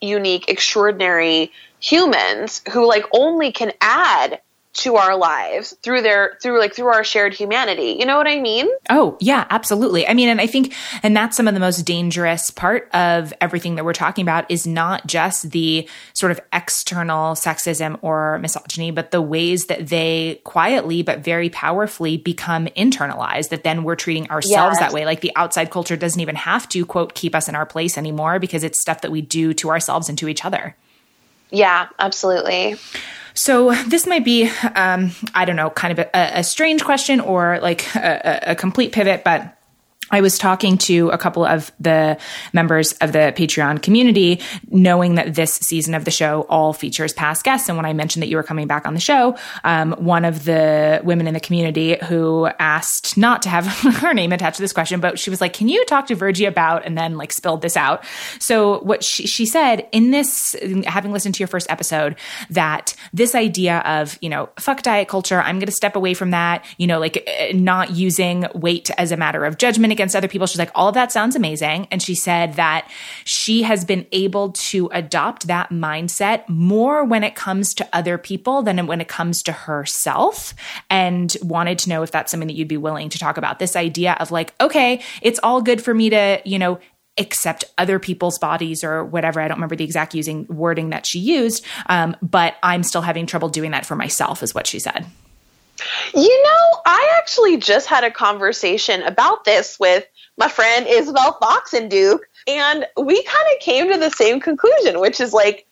unique, extraordinary humans who like only can add to our lives through their through like through our shared humanity. You know what i mean? Oh yeah absolutely. I mean and i think and that's some of the most dangerous part of everything that we're talking about is not just the sort of external sexism or misogyny but the ways that they quietly but very powerfully become internalized that then we're treating ourselves yes. that way. Like the outside culture doesn't even have to quote keep us in our place anymore because it's stuff that we do to ourselves and to each other. Yeah absolutely so this might be, um, I don't know, kind of a, a strange question or like a, a complete pivot, but I was talking to a couple of the members of the Patreon community, knowing that this season of the show all features past guests. And when I mentioned that you were coming back on the show, um, one of the women in the community who asked not to have (laughs) her name attached to this question, but she was like, Can you talk to Virgie about, and then like spilled this out. So what she, she said in this, having listened to your first episode, that this idea of, you know, fuck diet culture, I'm going to step away from that, you know, like eh, not using weight as a matter of judgment against other people. She's like, all of that sounds amazing. And she said that she has been able to adopt that mindset more when it comes to other people than when it comes to herself. And wanted to know if that's something that you'd be willing to talk about. This idea of like, okay, it's all good for me to, you know, accept other people's bodies or whatever. I don't remember the exact using wording that she used, um, but I'm still having trouble doing that for myself, is what she said. You know, I actually just had a conversation about this with my friend Isabel Foxen Duke, and we kind of came to the same conclusion, which is like,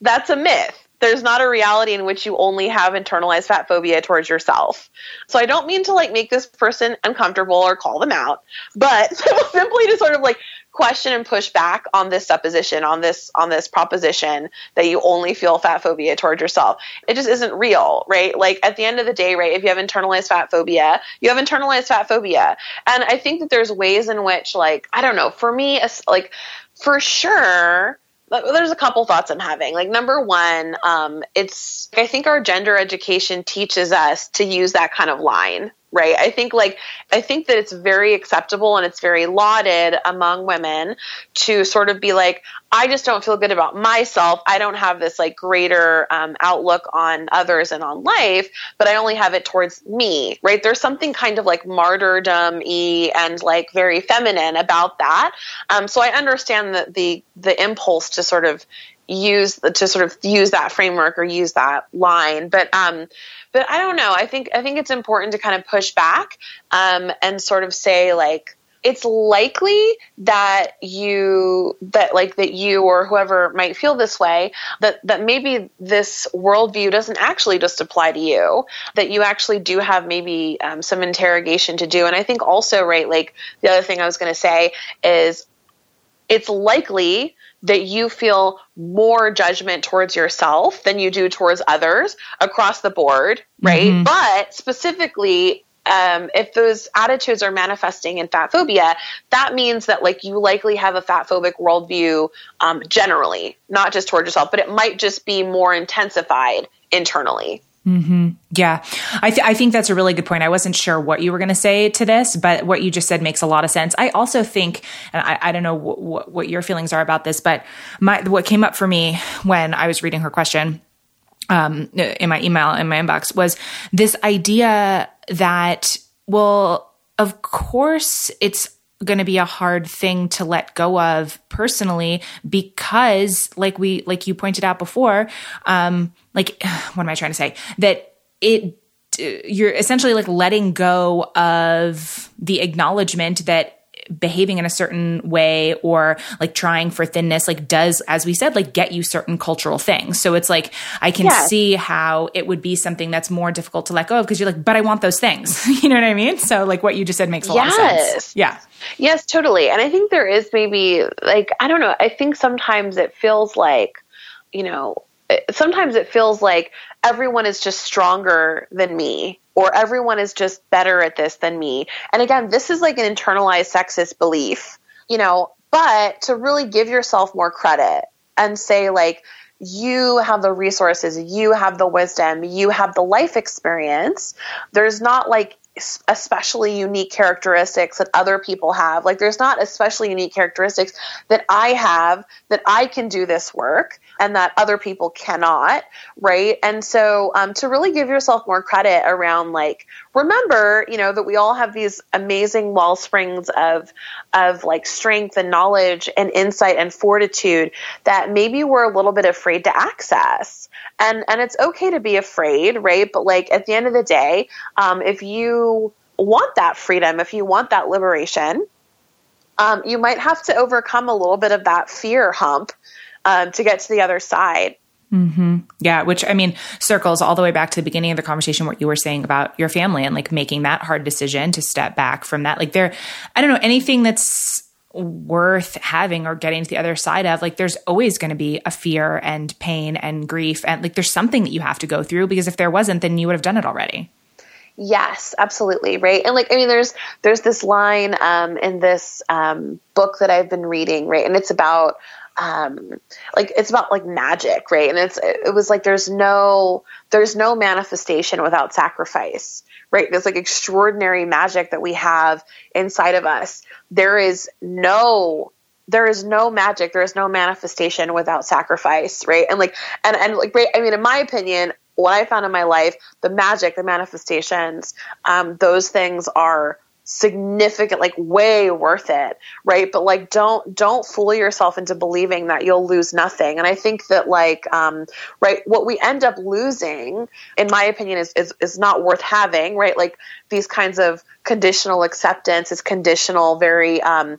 that's a myth. there's not a reality in which you only have internalized fat phobia towards yourself. So I don't mean to like make this person uncomfortable or call them out, but (laughs) simply to sort of like question and push back on this supposition, on this on this proposition that you only feel fat phobia towards yourself. It just isn't real, right? Like at the end of the day, right, if you have internalized fat phobia, you have internalized fat phobia. And I think that there's ways in which like, I don't know, for me like for sure there's a couple thoughts I'm having. Like number one, um, it's I think our gender education teaches us to use that kind of line, right? I think like I think that it's very acceptable and it's very lauded among women to sort of be like, I just don't feel good about myself. I don't have this like greater um, outlook on others and on life, but I only have it towards me, right? There's something kind of like martyrdom and like very feminine about that. Um, so I understand that the the impulse to sort of use to sort of use that framework or use that line, but um, but I don't know. I think I think it's important to kind of push back um, and sort of say like it's likely that you that like that you or whoever might feel this way that that maybe this worldview doesn't actually just apply to you that you actually do have maybe um, some interrogation to do and i think also right like the other thing i was going to say is it's likely that you feel more judgment towards yourself than you do towards others across the board, right? Mm-hmm. But specifically um, if those attitudes are manifesting in fat phobia, that means that like you likely have a fat phobic worldview um, generally, not just towards yourself, but it might just be more intensified internally. Mm-hmm. Yeah, I, th- I think that's a really good point. I wasn't sure what you were going to say to this, but what you just said makes a lot of sense. I also think, and I, I don't know what your feelings are about this, but my what came up for me when I was reading her question um, in my email in my inbox was this idea that well of course it's going to be a hard thing to let go of personally because like we like you pointed out before um like (sighs) what am i trying to say? That it you're essentially like letting go of the acknowledgement that behaving in a certain way or like trying for thinness like does as we said like get you certain cultural things. So it's like i can yes. see how it would be something that's more difficult to let go of because you're like but i want those things. (laughs) You know what i mean? So like what you just said makes a yes. lot of sense. Yeah. Yes totally. And i think there is maybe like i don't know i think sometimes it feels like you know sometimes it feels like everyone is just stronger than me or everyone is just better at this than me. And again, this is like an internalized sexist belief, you know, but to really give yourself more credit and say, like, you have the resources, you have the wisdom, you have the life experience. There's not like especially unique characteristics that other people have. Like there's not especially unique characteristics that I have that I can do this work and that other people cannot, right? And so um, to really give yourself more credit around like remember, you know, that we all have these amazing wall springs of of like strength and knowledge and insight and fortitude that maybe we're a little bit afraid to access. And and it's okay to be afraid right? But like at the end of the day um, if you want that freedom if you want that liberation um, you might have to overcome a little bit of that fear hump um, to get to the other side Mm-hmm. Yeah, which I mean circles all the way back to the beginning of the conversation. What you were saying about your family and like making that hard decision to step back from that. Like there, I don't know anything that's worth having or getting to the other side of like there's always going to be a fear and pain and grief and like there's something that you have to go through because if there wasn't then you would have done it already yes absolutely right and like i mean there's there's this line um, in this um, book that i've been reading right and it's about um like it's about like magic right and it's it was like there's no there's no manifestation without sacrifice right? There's like extraordinary magic that we have inside of us. There is no there is no magic, there is no manifestation without sacrifice, right? And like and and like right, I mean in my opinion, what I found in my life, the magic, the manifestations, um, those things are significant like way worth it right? But like don't don't fool yourself into believing that you'll lose nothing. And i think that like um right what we end up losing in my opinion is is, is not worth having right? Like these kinds of conditional acceptance is conditional very um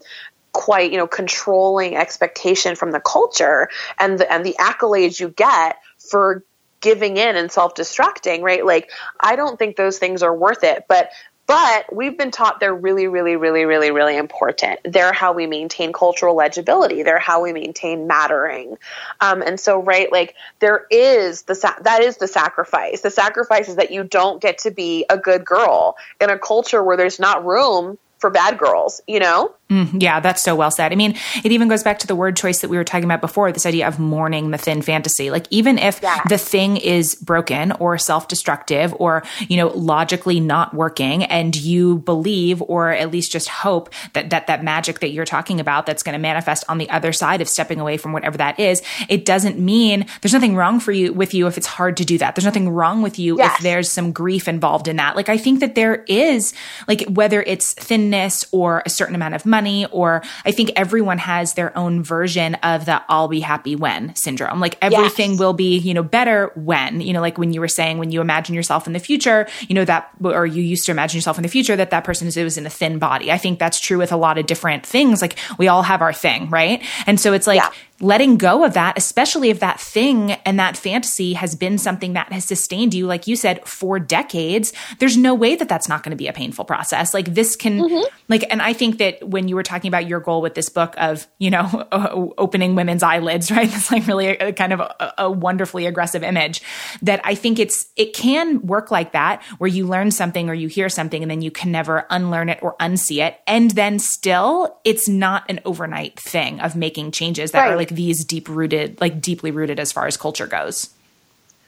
quite you know controlling expectation from the culture and the, and the accolades you get for giving in and self-destructing, right? Like I don't think those things are worth it, but but we've been taught they're really, really, really, really, really important. They're how we maintain cultural legibility. They're how we maintain mattering. Um, and so, right, like there is the sa- that is the sacrifice. The sacrifice is that you don't get to be a good girl in a culture where there's not room for bad girls. You know. Mm, yeah, that's so well said. I mean, it even goes back to the word choice that we were talking about before this idea of mourning the thin fantasy. Like, even if yeah. the thing is broken or self destructive or, you know, logically not working, and you believe or at least just hope that that, that magic that you're talking about that's going to manifest on the other side of stepping away from whatever that is, it doesn't mean there's nothing wrong for you with you if it's hard to do that. There's nothing wrong with you yes. if there's some grief involved in that. Like, I think that there is, like, whether it's thinness or a certain amount of money or I think everyone has their own version of the I'll be happy when syndrome. Like everything yes. will be, you know, better when, you know, like when you were saying when you imagine yourself in the future, you know, that or you used to imagine yourself in the future that that person is was in a thin body. I think that's true with a lot of different things. Like we all have our thing, right? And so it's like yeah letting go of that, especially if that thing and that fantasy has been something that has sustained you, like you said, for decades, there's no way that that's not going to be a painful process. Like this can, mm-hmm. like, and I think that when you were talking about your goal with this book of, you know, (laughs) opening women's eyelids, right? (laughs) That's like really a, a kind of a, a wonderfully aggressive image that I think it's, it can work like that where you learn something or you hear something and then you can never unlearn it or unsee it. And then still, it's not an overnight thing of making changes that right. are like these deep rooted, like deeply rooted as far as culture goes.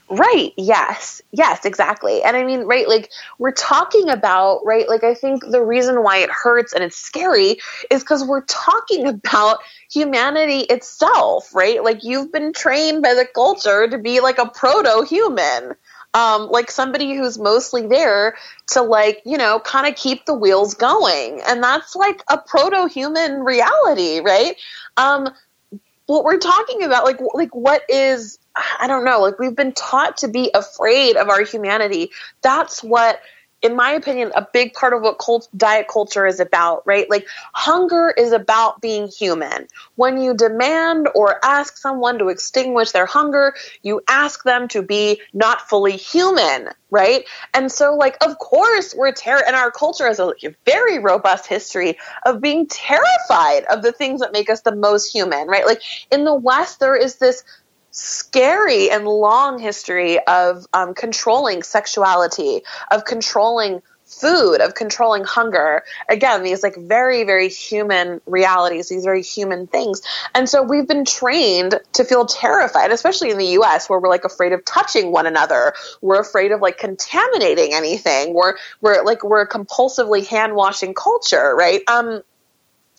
Right. Yes. Yes, exactly. And I mean, right, like we're talking about, right, like I think the reason why it hurts and it's scary is because we're talking (laughs) about humanity itself, right? Like you've been trained by the culture to be like a proto human. Um, like somebody who's mostly there to like, you know, kind of keep the wheels going. And that's like a proto human reality, right? Um, what we're talking about like like what is I don't know, like we've been taught to be afraid of our humanity. That's what in my opinion, a big part of what cult, diet culture is about, right? Like hunger is about being human. When you demand or ask someone to extinguish their hunger, you ask them to be not fully human, right? And so, like, of course, we're terror, and our culture has a very robust history of being terrified of the things that make us the most human, right? Like in the West, there is this scary and long history of um, controlling sexuality, of controlling food, of controlling hunger. Again, these like very, very human realities, these very human things. And so we've been trained to feel terrified, especially in the US where we're like afraid of touching one another. We're afraid of like contaminating anything. We're, we're like, we're a compulsively hand washing culture, right? Um,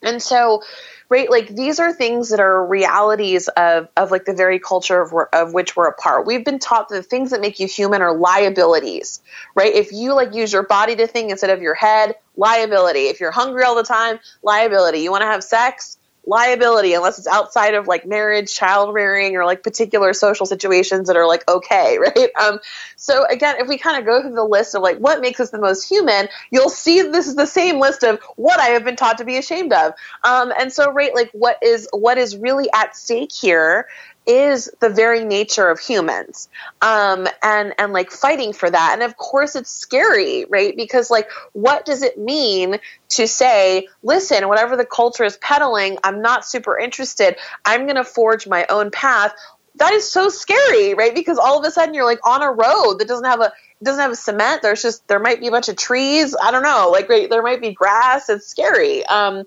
and so, right? Like these are things that are realities of, of like the very culture of, of which we're a part. We've been taught that the things that make you human are liabilities, right? If you like use your body to think instead of your head, liability. If you're hungry all the time, liability. You want to have sex? Liability unless it's outside of like marriage, child rearing, or like particular social situations that are like okay, (laughs) right? Um, so again, if we kind of go through the list of like what makes us the most human, you'll see this is the same list of what I have been taught to be ashamed of. Um, and so, right, like what is what is really at stake here is the very nature of humans um, and and like fighting for that. And of course it's scary right? Because like what does it mean to say listen whatever the culture is peddling i'm not super interested. I'm going to forge my own path. That is so scary right? Because all of a sudden you're like on a road that doesn't have a doesn't have a cement. There's just there might be a bunch of trees. I don't know. Like right, there might be grass. It's scary. Um,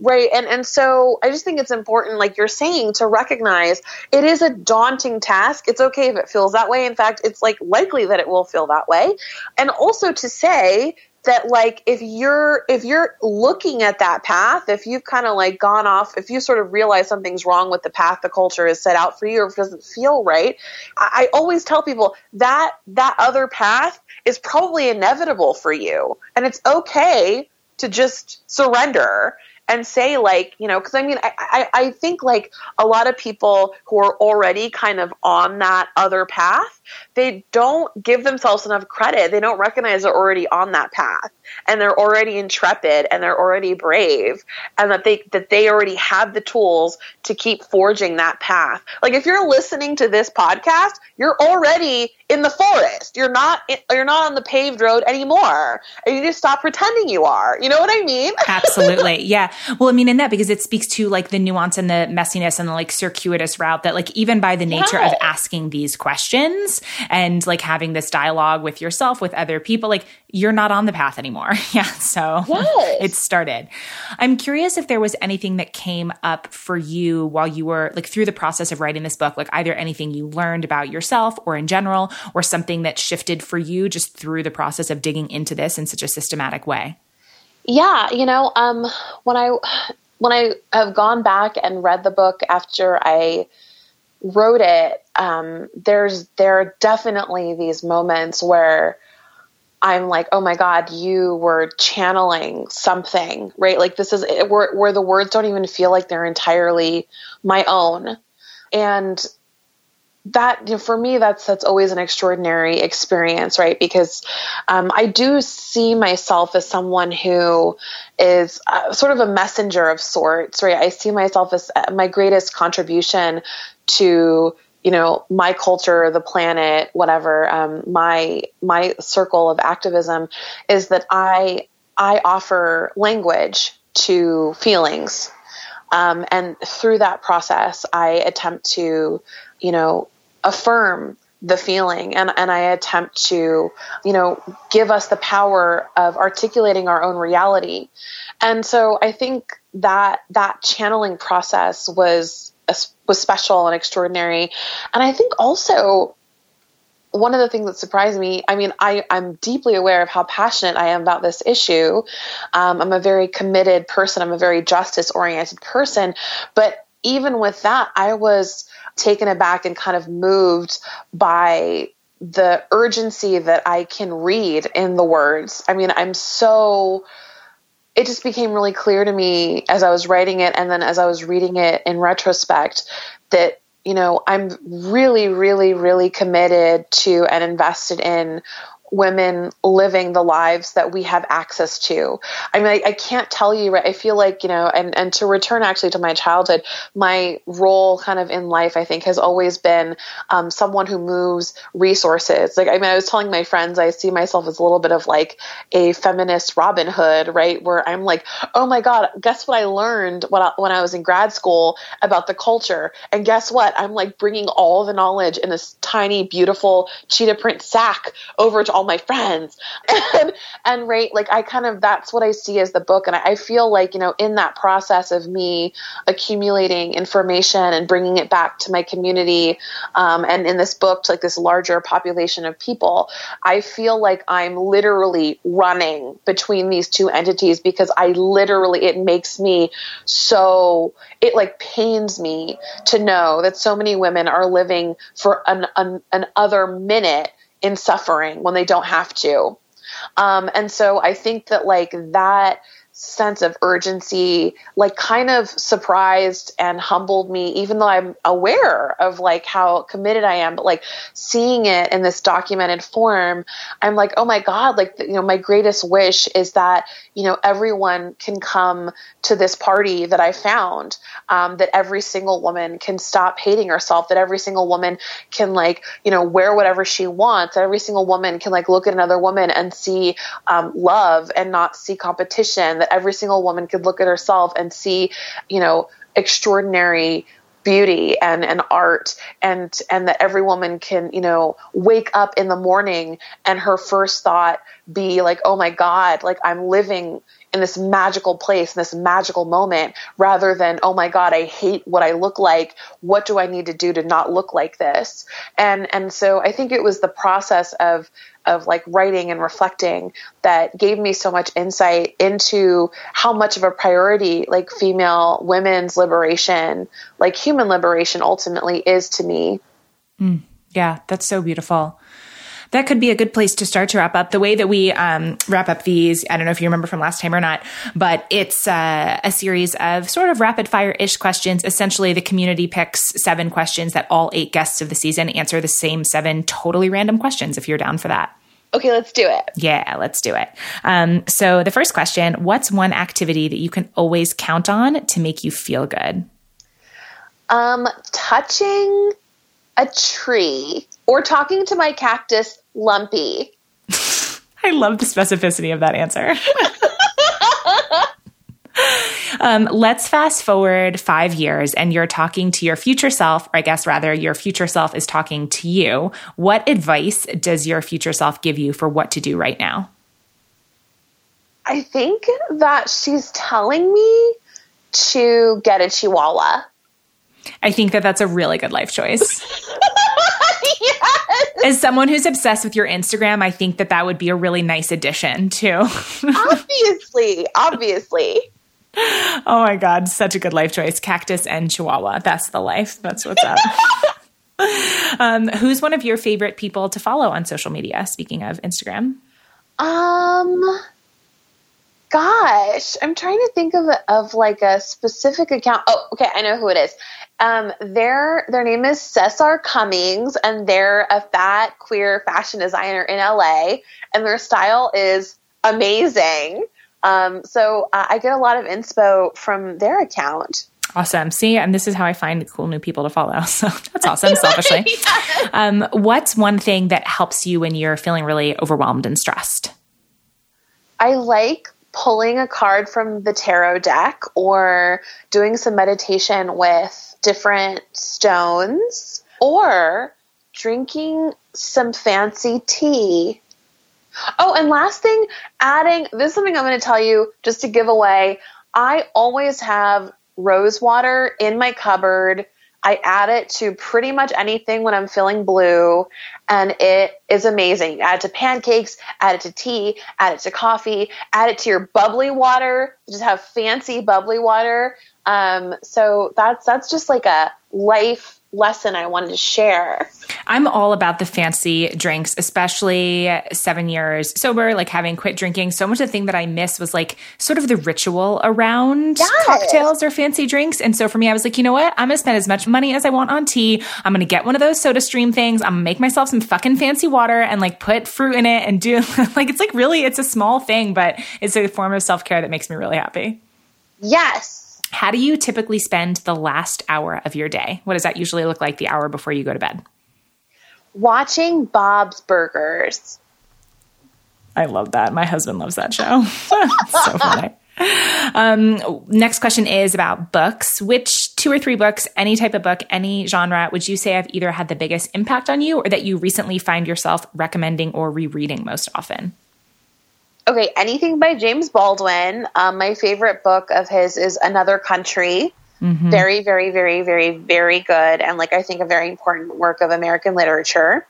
Right. And and so I just think it's important, like you're saying, to recognize it is a daunting task. It's okay if it feels that way. In fact, it's like likely that it will feel that way. And also to say that like if you're if you're looking at that path, if you've kind of like gone off, if you sort of realize something's wrong with the path the culture has set out for you or doesn't feel right, I, I always tell people that that other path is probably inevitable for you. And it's okay to just surrender and say like you know because i mean I, I i think like a lot of people who are already kind of on that other path they don't give themselves enough credit. They don't recognize they're already on that path and they're already intrepid and they're already brave and that they that they already have the tools to keep forging that path. Like if you're listening to this podcast you're already in the forest. You're not you're not on the paved road anymore and you just stop pretending you are. You know what i mean? (laughs) Absolutely. Yeah well i mean in that because it speaks to like the nuance and the messiness and the like circuitous route that like even by the nature of asking these questions and like having this dialogue with yourself with other people like you're not on the path anymore. (laughs) yeah. So yes. it started. I'm curious if there was anything that came up for you while you were like through the process of writing this book, like either anything you learned about yourself or in general, or something that shifted for you just through the process of digging into this in such a systematic way. Yeah. You know, um, when I, when I have gone back and read the book after I wrote it, um, there's, there are definitely these moments where, I'm like, oh my God, you were channeling something, right? Like this is where, where the words don't even feel like they're entirely my own. And that you know, for me, that's that's always an extraordinary experience, right? Because um, I do see myself as someone who is uh, sort of a messenger of sorts, right? I see myself as uh, my greatest contribution to you know my culture the planet whatever um, my my circle of activism is that i i offer language to feelings um, and through that process i attempt to you know affirm the feeling and, and I attempt to, you know, give us the power of articulating our own reality. And so I think that that channeling process was was special and extraordinary. And I think also one of the things that surprised me, I mean, I, I'm deeply aware of how passionate I am about this issue. Um, I'm a very committed person. I'm a very justice oriented person. But even with that, I was taken aback and kind of moved by the urgency that I can read in the words. I mean, I'm so it just became really clear to me as I was writing it and then as I was reading it in retrospect that you know I'm really really really committed to and invested in women living the lives that we have access to. I mean, I, I, can't tell you, right? I feel like, you know, and, and to return actually to my childhood, my role kind of in life, I think, has always been um, someone who moves resources. Like, I mean, I was telling my friends, I see myself as a little bit of like a feminist Robin Hood, right? Where I'm like, oh my God, guess what I learned when I, when I was in grad school about the culture? And guess what? I'm like bringing all the knowledge in this tiny, beautiful cheetah print sack over to all my friends. (laughs) And and right like i kind of that's what i see as the book. And I, I feel like you know in that process of me accumulating information and bringing it back to my community um, and in this book to like this larger population of people i feel like i'm literally running between these two entities because i literally it makes me so it like pains me to know that so many women are living for an, an, an other minute in suffering when they don't have to. Um, and so I think that like that sense of urgency like kind of surprised and humbled me even though I'm aware of like how committed I am. But like seeing it in this documented form I'm like oh my god like you know my greatest wish is that you know everyone can come to this party that I found um, that every single woman can stop hating herself that every single woman can like you know wear whatever she wants that every single woman can like look at another woman and see um, love and not see competition that that every single woman could look at herself and see, you know, extraordinary beauty and, and art and and that every woman can you know wake up in the morning and her first thought be like oh my god like i'm living in this magical place, in this magical moment, rather than, oh my God, I hate what I look like. What do I need to do to not look like this? And, and so I think it was the process of, of like writing and reflecting that gave me so much insight into how much of a priority like female women's liberation, like human liberation ultimately is to me. Mm, yeah, that's so beautiful. That could be a good place to start to wrap up. The way that we um, wrap up these, I don't know if you remember from last time or not, but it's uh, a series of sort of rapid fire ish questions. Essentially, the community picks seven questions that all eight guests of the season answer the same seven totally random questions if you're down for that. Okay, let's do it. Yeah, let's do it. Um, so, the first question What's one activity that you can always count on to make you feel good? Um, touching a tree or talking to my cactus, Lumpy. (laughs) I love the specificity of that answer. (laughs) (laughs) um, let's fast forward five years and you're talking to your future self, or I guess rather, your future self is talking to you. What advice does your future self give you for what to do right now? I think that she's telling me to get a chihuahua. I think that that's a really good life choice. (laughs) (laughs) yes. As someone who's obsessed with your Instagram, I think that that would be a really nice addition too. (laughs) obviously, obviously. (laughs) Oh my God, such a good life choice. Cactus and Chihuahua. That's the life. That's what's up. (laughs) um, who's one of your favorite people to follow on social media? Speaking of Instagram. Um, gosh, I'm trying to think of of like a specific account. Oh, okay, I know who it is. Um, their their name is Cesar Cummings, and they're a fat queer fashion designer in LA, and their style is amazing. Um, so uh, I get a lot of inspo from their account. Awesome. See, and this is how I find cool new people to follow. (laughs) So that's (laughs) awesome, selfishly. (laughs) um, what's one thing that helps you when you're feeling really overwhelmed and stressed? I like pulling a card from the tarot deck or doing some meditation with different stones or drinking some fancy tea. Oh, and last thing, adding this is something I'm going to tell you just to give away. I always have rose water in my cupboard. I add it to pretty much anything when I'm feeling blue, and it is amazing. Add it to pancakes, add it to tea, add it to coffee, add it to your bubbly water. Just have fancy bubbly water. Um, so that's that's just like a life lesson I wanted to share. I'm all about the fancy drinks, especially seven years sober, like having quit drinking. So much of the thing that I miss was like sort of the ritual around yes. cocktails or fancy drinks. And so for me, I was like, you know what? I'm going to spend as much money as I want on tea. I'm going to get one of those soda stream things. I'm going to make myself some fucking fancy water and like put fruit in it and do (laughs) like, it's like really, it's a small thing, but it's a form of self care that makes me really happy. Yes. How do you typically spend the last hour of your day? What does that usually look like the hour before you go to bed? Watching Bob's Burgers. I love that. My husband loves that show. (laughs) so funny. Um, next question is about books. Which two or three books, any type of book, any genre, would you say have either had the biggest impact on you or that you recently find yourself recommending or rereading most often? Okay, anything by James Baldwin. Um, my favorite book of his is Another Country. Mm-hmm. Very, very, very, very, very good, and like I think a very important work of American literature.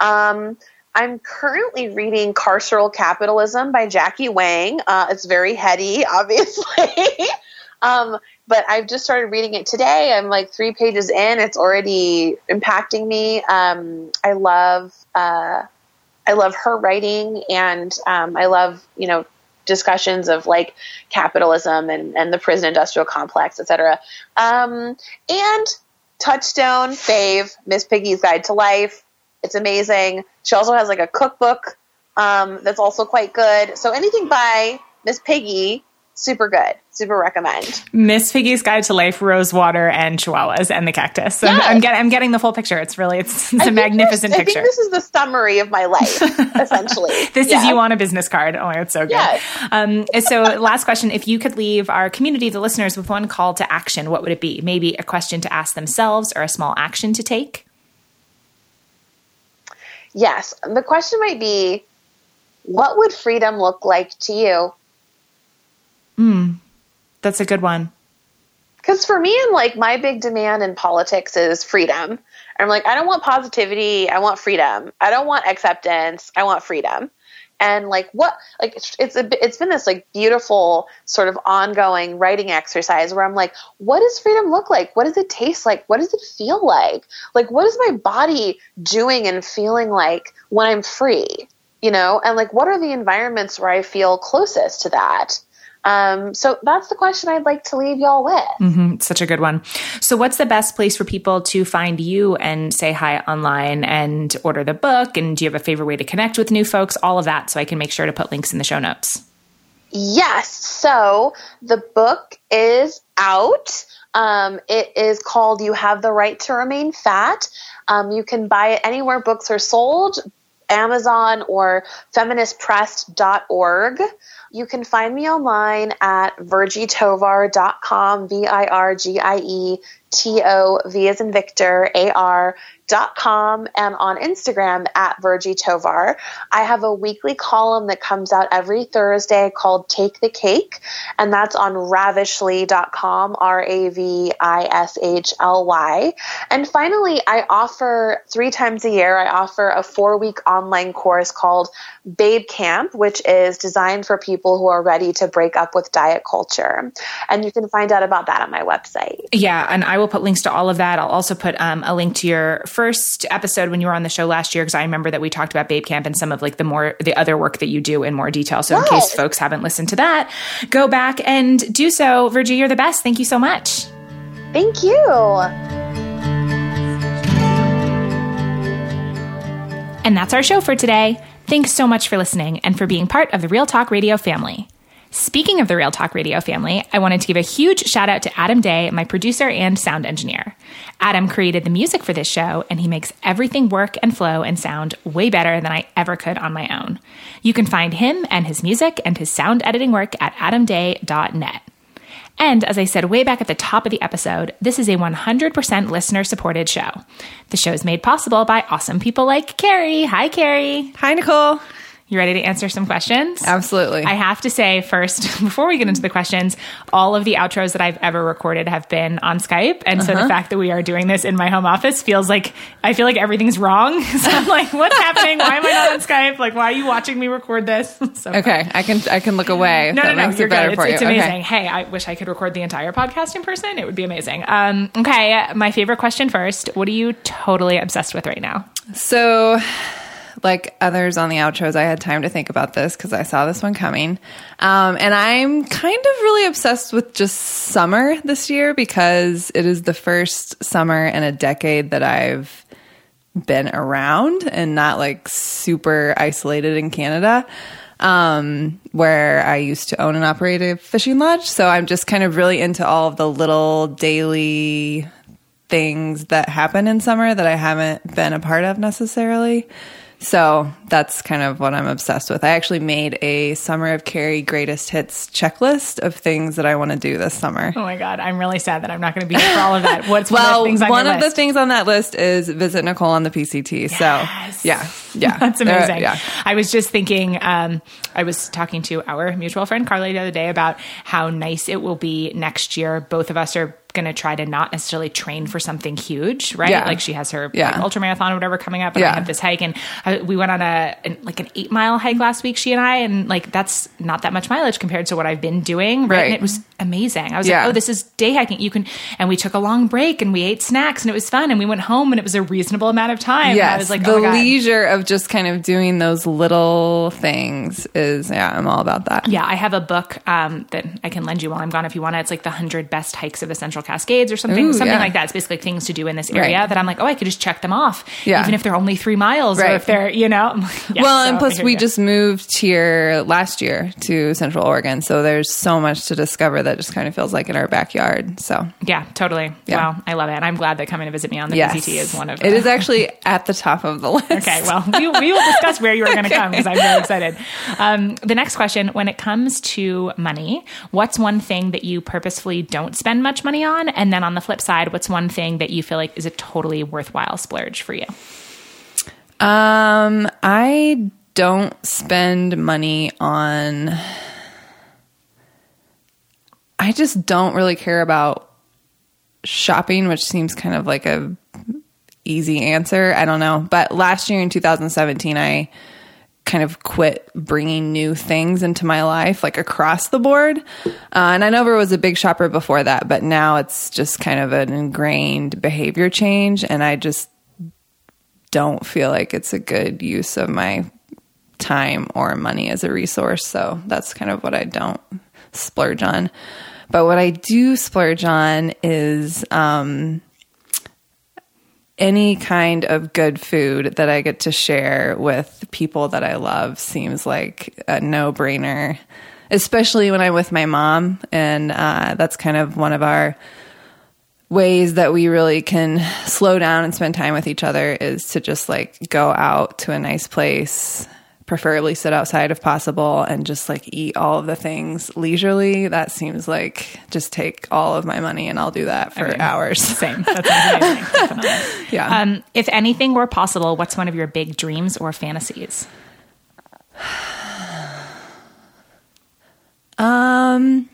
Um, I'm currently reading Carceral Capitalism by Jackie Wang. Uh, it's very heady, (laughs) obviously. um, but I've just started reading it today. I'm like three pages in. It's already impacting me. Um, I love uh, I love her writing, and um, I love you know discussions of like capitalism and, and the prison industrial complex, etc. Um, and Touchstone fave Miss Piggy's Guide to Life. It's amazing. She also has like a cookbook um, that's also quite good. So anything by Miss Piggy super good. Super recommend. Miss Piggy's Guide to Life, Rosewater, and Chihuahuas, and the cactus. So yes. I'm, getting, I'm getting the full picture. It's really, it's, it's a magnificent this, picture. I think this is the summary of my life, (laughs) essentially. this yeah. is you on a business card. Oh, it's so good. Yes. Um, so last question. If you could leave our community, the listeners, with one call to action, what would it be? Maybe a question to ask themselves or a small action to take? Yes. The question might be, what would freedom look like to you? Mm, that's a good one. Because for me, I'm like, my big demand in politics is freedom. I'm like, I don't want positivity. I want freedom. I don't want acceptance. I want freedom. and like what like it's it's, a, it's been this like beautiful sort of ongoing writing exercise where i'm like what does freedom look like what does it taste like what does it feel like like what is my body doing and feeling like when i'm free you know and like what are the environments where i feel closest to that um, so that's the question I'd like to leave y'all with. Mm-hmm. Such a good one. So, what's the best place for people to find you and say hi online and order the book? And do you have a favorite way to connect with new folks? All of that, so I can make sure to put links in the show notes. Yes. So, the book is out. Um, it is called You Have the Right to Remain Fat. Um, you can buy it anywhere books are sold, Amazon or feministpress.org. You can find me online at virgietovar.com, V I R G I E T O V as in Victor, A R dot com and on Instagram at Virgie Tovar. I have a weekly column that comes out every Thursday called Take the Cake, and that's on ravishly.com, R A V I S H L Y. And finally, I offer three times a year, I offer a four week online course called Babe Camp, which is designed for people who are ready to break up with diet culture. And you can find out about that on my website. Yeah, and I will put links to all of that. I'll also put um, a link to your first episode when you were on the show last year because I remember that we talked about Babe Camp and some of like the more the other work that you do in more detail. So yes. in case folks haven't listened to that, go back and do so. Virgie, you're the best. Thank you so much. Thank you. And that's our show for today. Thanks so much for listening and for being part of the Real Talk Radio family. Speaking of the Real Talk Radio family, I wanted to give a huge shout out to Adam Day, my producer and sound engineer. Adam created the music for this show, and he makes everything work and flow and sound way better than I ever could on my own. You can find him and his music and his sound editing work at adamday.net. And as I said way back at the top of the episode, this is a 100% listener supported show. The show is made possible by awesome people like Carrie. Hi, Carrie. Hi, Nicole. You ready to answer some questions? Absolutely. I have to say first, (laughs) before we get into the questions, all of the outros that I've ever recorded have been on Skype. And so uh-huh. the fact that we are doing this in my home office feels like I feel like everything's wrong. (laughs) so I'm like, what's happening? Why am I not on Skype? Like, why are you watching me record this? (laughs) so okay. I can, I can look away. No, no, no, you're good. It's, it's, amazing. Okay. Hey, I wish I could record the entire podcast in person. It would be amazing. Um, okay. My favorite question first. What are you totally obsessed with right now? So, like others on the outros, I had time to think about this because I saw this one coming. Um, and I'm kind of really obsessed with just summer this year because it is the first summer in a decade that I've been around and not like super isolated in Canada. Um, where I used to own and operate a fishing lodge. So I'm just kind of really into all of the little daily things that happen in summer that I haven't been a part of necessarily. So that's kind of what I'm obsessed with. I actually made a Summer of Carrie greatest hits checklist of things that I want to do this summer. Oh my God. I'm really sad that I'm not going to be here for all of that. (laughs) What's well, one of, the, one of the things on that list is visit Nicole on the PCT. Yes. So yeah, yeah. (laughs) That's amazing. yeah. I was just thinking, um, I was talking to our mutual friend Carly the other day about how nice it will be next year. Both of us are going to try to not necessarily train for something huge, right? Yeah. Like she has her yeah. like, ultra marathon or whatever coming up, and yeah. I have this hike, and I, we went on a an, like an eight mile hike last week, she and I, and like that's not that much mileage compared to what I've been doing, right? right. And it was amazing. I was like, oh, this is day hiking. You can, and we took a long break and we ate snacks and it was fun, and we went home and it was a reasonable amount of time. Yes, I was like, the oh leisure of just kind of doing those little things is yeah, I'm all about that. Yeah, I have a book um, that I can lend you while I'm gone if you want it. It's like the hundred best hikes of the Central Cascades or something, Ooh, something yeah. like that. It's basically things to do in this area right. that I'm like, oh, I could just check them off, yeah. even if they're only three miles right. or if they're you know. (laughs) yeah, well, so and plus we just moved here last year to Central Oregon, so there's so much to discover that just kind of feels like in our backyard. So yeah, totally. Yeah. Wow, I love it. And I'm glad that coming to visit me on the yes. PCT is one of. It is actually (laughs) at the top of the list. Okay, well, we, we will discuss where you are going (laughs) to okay. come because I'm very excited. Um, the next question: When it comes to money, what's one thing that you purposefully don't spend much money on? And then on the flip side, what's one thing that you feel like is a totally worthwhile splurge for you? Um, I don't spend money on I just don't really care about shopping, which seems kind of like a easy answer. I don't know. But last year in 2017, I kind of quit bringing new things into my life, like across the board. Uh, and I never was a big shopper before that, but now it's just kind of an ingrained behavior change. And I just don't feel like it's a good use of my time or money as a resource. So that's kind of what I don't splurge on. But what I do splurge on is um, any kind of good food that I get to share with people that I love seems like a no brainer, especially when I'm with my mom. And uh, that's kind of one of our ways that we really can slow down and spend time with each other is to just like go out to a nice place preferably sit outside if possible and just like eat all of the things leisurely that seems like just take all of my money and i'll do that for I mean, hours same (laughs) that's amazing yeah um, if anything were possible what's one of your big dreams or fantasies (sighs) um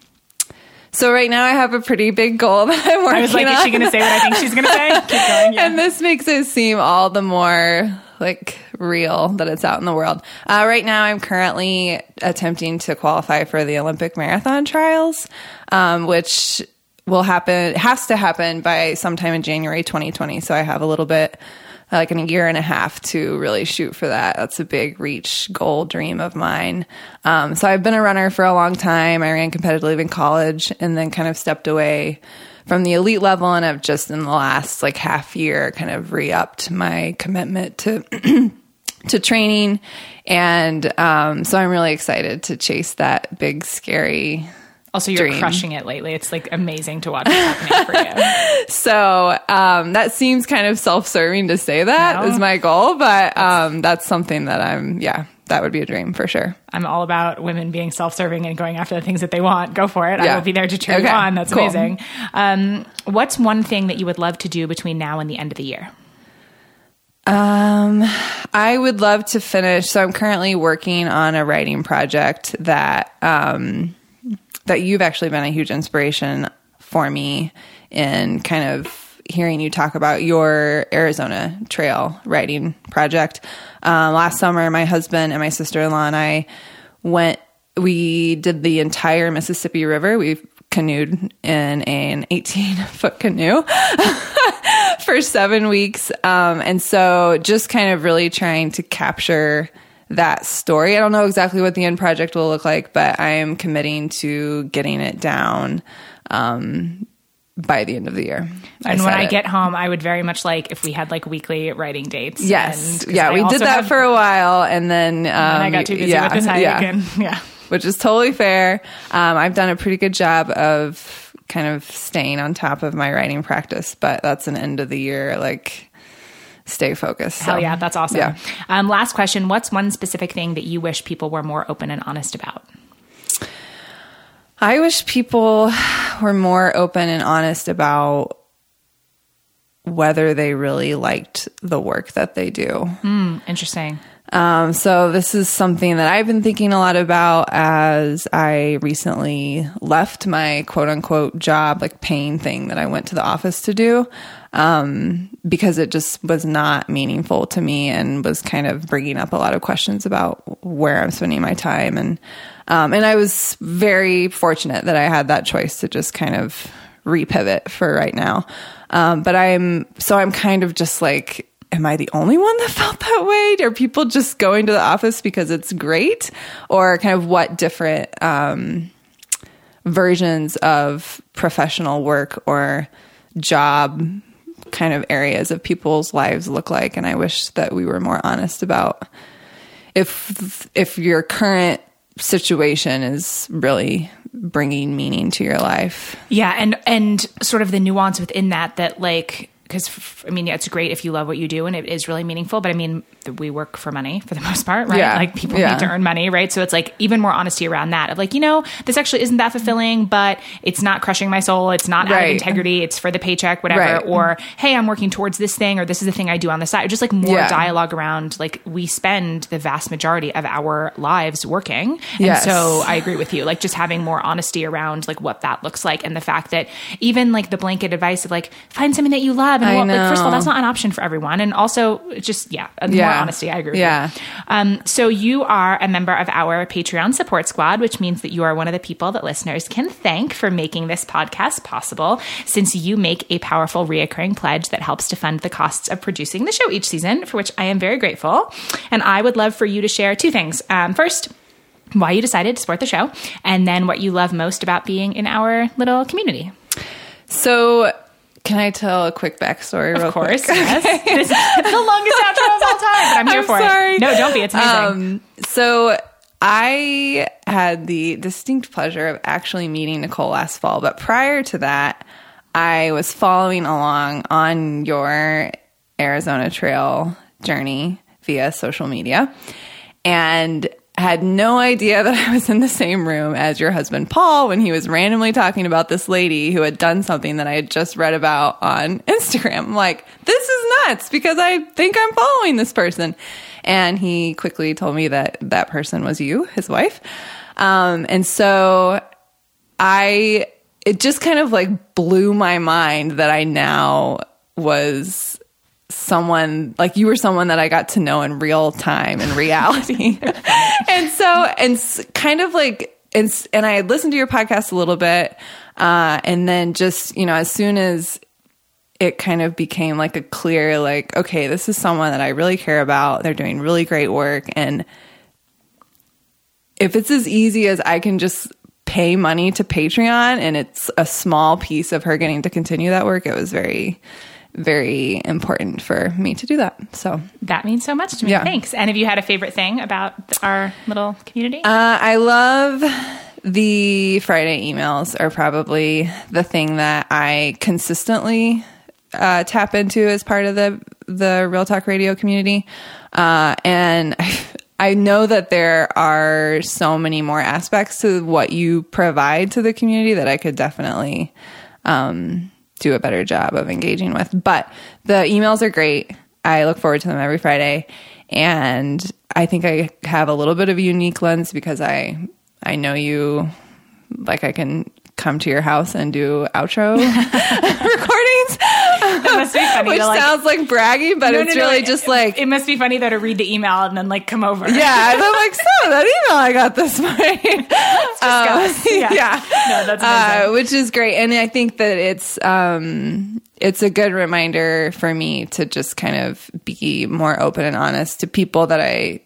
so right now I have a pretty big goal (laughs) that I'm working on. I was like, on. is she going to say what I think she's going to say? (laughs) Keep going. Yeah. And this makes it seem all the more like real that it's out in the world. Uh, right now, I'm currently attempting to qualify for the Olympic marathon trials, um, which will happen, has to happen by sometime in January 2020. So I have a little bit, like in a year and a half to really shoot for that. That's a big reach goal dream of mine. Um, so I've been a runner for a long time. I ran competitively in college and then kind of stepped away from the elite level and I've just in the last like half year kind of re-upped my commitment to (clears throat) to training and um, so I'm really excited to chase that big scary also, you're dream. crushing it lately. It's like amazing to watch happening for you. (laughs) so um, that seems kind of self-serving to say that no. is my goal, but um, that's something that I'm yeah that would be a dream for sure. I'm all about women being self-serving and going after the things that they want. Go for it. Yeah. I will be there to cheer okay. you on. That's cool. amazing. Um, what's one thing that you would love to do between now and the end of the year? Um, I would love to finish. So I'm currently working on a writing project that um, that you've actually been a huge inspiration for me in kind of hearing you talk about your Arizona trail writing project. Um, last summer, my husband and my sister in law and I went, we did the entire Mississippi River. We canoed in an (laughs) 18 foot canoe (laughs) for seven weeks. Um, and so just kind of really trying to capture that story. I don't know exactly what the end project will look like, but I am committing to getting it down um, by the end of the year. and when I it. get home, I would very much like if we had like weekly writing dates. Yes, and, yeah, I we did that have, for a while, and then, um, and I got um, too busy yeah, with this (laughs) hike, yeah. and (laughs) yeah, which is totally fair. Um, I've done a pretty good job of kind of staying on top of my writing practice, but that's an end of the year like stay focused. So. Hell yeah, that's awesome. Yeah. Um, last question: What's one specific thing that you wish people were more open and honest about? I wish people were more open and honest about whether they really liked the work that they do. Mm, interesting. Um, so this is something that I've been thinking a lot about as I recently left my quote unquote job, like paying thing that I went to the office to do, um, because it just was not meaningful to me and was kind of bringing up a lot of questions about where I'm spending my time and um, and I was very fortunate that I had that choice to just kind of repivot for right now. Um, but I'm, so I'm kind of just like, am I the only one that (laughs) felt that way? Are people just going to the office because it's great? Or kind of what different, um, versions of professional work or job kind of areas of people's lives look like? And I wish that we were more honest about if, if your current situation is really bringing meaning to your life. Yeah, and and sort of the nuance within that that like because I mean, yeah, it's great if you love what you do and it is really meaningful. But I mean, we work for money for the (laughs) most part, right? Yeah. Like people yeah. need to earn money, right? So it's like even more honesty around that of like, you know, this actually isn't that fulfilling, but it's not crushing my soul. It's not right. out of integrity. It's for the paycheck, whatever. Right. Or hey, I'm working towards this thing, or this is the thing I do on the side. Just like more yeah. dialogue around like we spend the vast majority of our lives working, and yes. so I agree with you. Like just having more honesty around like what that looks like, and the fact that even like the blanket advice of like find something that you love love. And I well, like, first of all, that's not an option for everyone. And also, just, yeah, uh, more honesty. I agree with Yeah. you. Um, so you are a member of our Patreon support squad, which means that you are one of the people that listeners can thank for making this podcast possible, since you make a powerful reoccurring pledge that helps to fund the costs of producing the show each season, for which I am very grateful. And I would love for you to share two things. Um, first, why you decided to support the show, and then what you love most about being in our little community. So, can I tell a quick backstory? real Of course, quick? (laughs) yes. This is the longest outro of all time, but I'm here I'm for sorry. it. No, don't be. It's amazing. Um, so I had the distinct pleasure of actually meeting Nicole last fall, but prior to that, I was following along on your Arizona Trail journey via social media and had no idea that I was in the same room as your husband Paul when he was randomly talking about this lady who had done something that I had just read about on Instagram. I'm like, this is nuts because I think I'm following this person. And he quickly told me that that person was you, his wife. Um, and so I, it just kind of like blew my mind that I now was someone like you were someone that I got to know in real time in reality. (laughs) and so and kind of like and and I had listened to your podcast a little bit uh and then just, you know, as soon as it kind of became like a clear like okay, this is someone that I really care about. They're doing really great work and if it's as easy as I can just pay money to Patreon and it's a small piece of her getting to continue that work, it was very, very important for me to do that. So, That means so much to me. Yeah. Thanks. And have you had a favorite thing about our little community? uh, I love the Friday emails are probably the thing that I consistently uh, tap into as part of the the Real Talk Radio community, uh, and (laughs) I know that there are so many more aspects to what you provide to the community that I could definitely um, do a better job of engaging with. But the emails are great. I look forward to them every Friday, and I think I have a little bit of a unique lens because I I know you like I can come to your house and do outro (laughs) (laughs) (laughs) must be funny which like. sounds like braggy, but No, it's no, no, really it- just like it must be funny though to read the email and then like come over. yeah. And I'm like, (laughs) so that email I got this morning. Um, Yeah. yeah. No, that's. Uh, which is great. And I think that it's, um, it's a good reminder for me to just kind of be more open and honest to people that I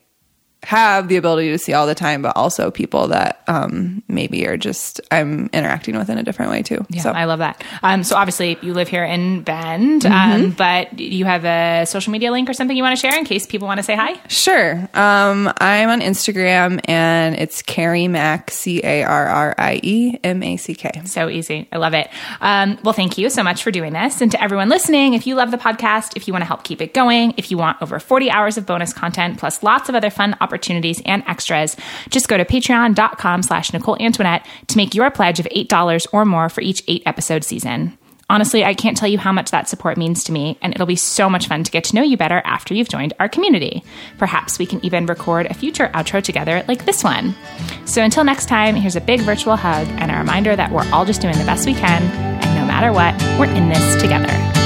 have the ability to see all the time, but also people that um, maybe are just I'm interacting with in a different way too. Yeah, so I love that. Um, so obviously you live here in Bend, um, Mm-hmm. but you have a social media link or something you want to share in case people want to say hi. Sure. Um, I'm on Instagram and it's Carrie Mack, C A R R I E M A C K. So easy. I love it. Um, well, thank you so much for doing this. And to everyone listening, if you love the podcast, if you want to help keep it going, if you want over 40 hours of bonus content, plus lots of other fun opportunities and extras, just go to patreon.com slash Nicole Antoinette to make your pledge of $8 or more for each eight episode season. Honestly, I can't tell you how much that support means to me, and it'll be so much fun to get to know you better after you've joined our community. Perhaps we can even record a future outro together like this one. So until next time, here's a big virtual hug and a reminder that we're all just doing the best we can, and no matter what, we're in this together.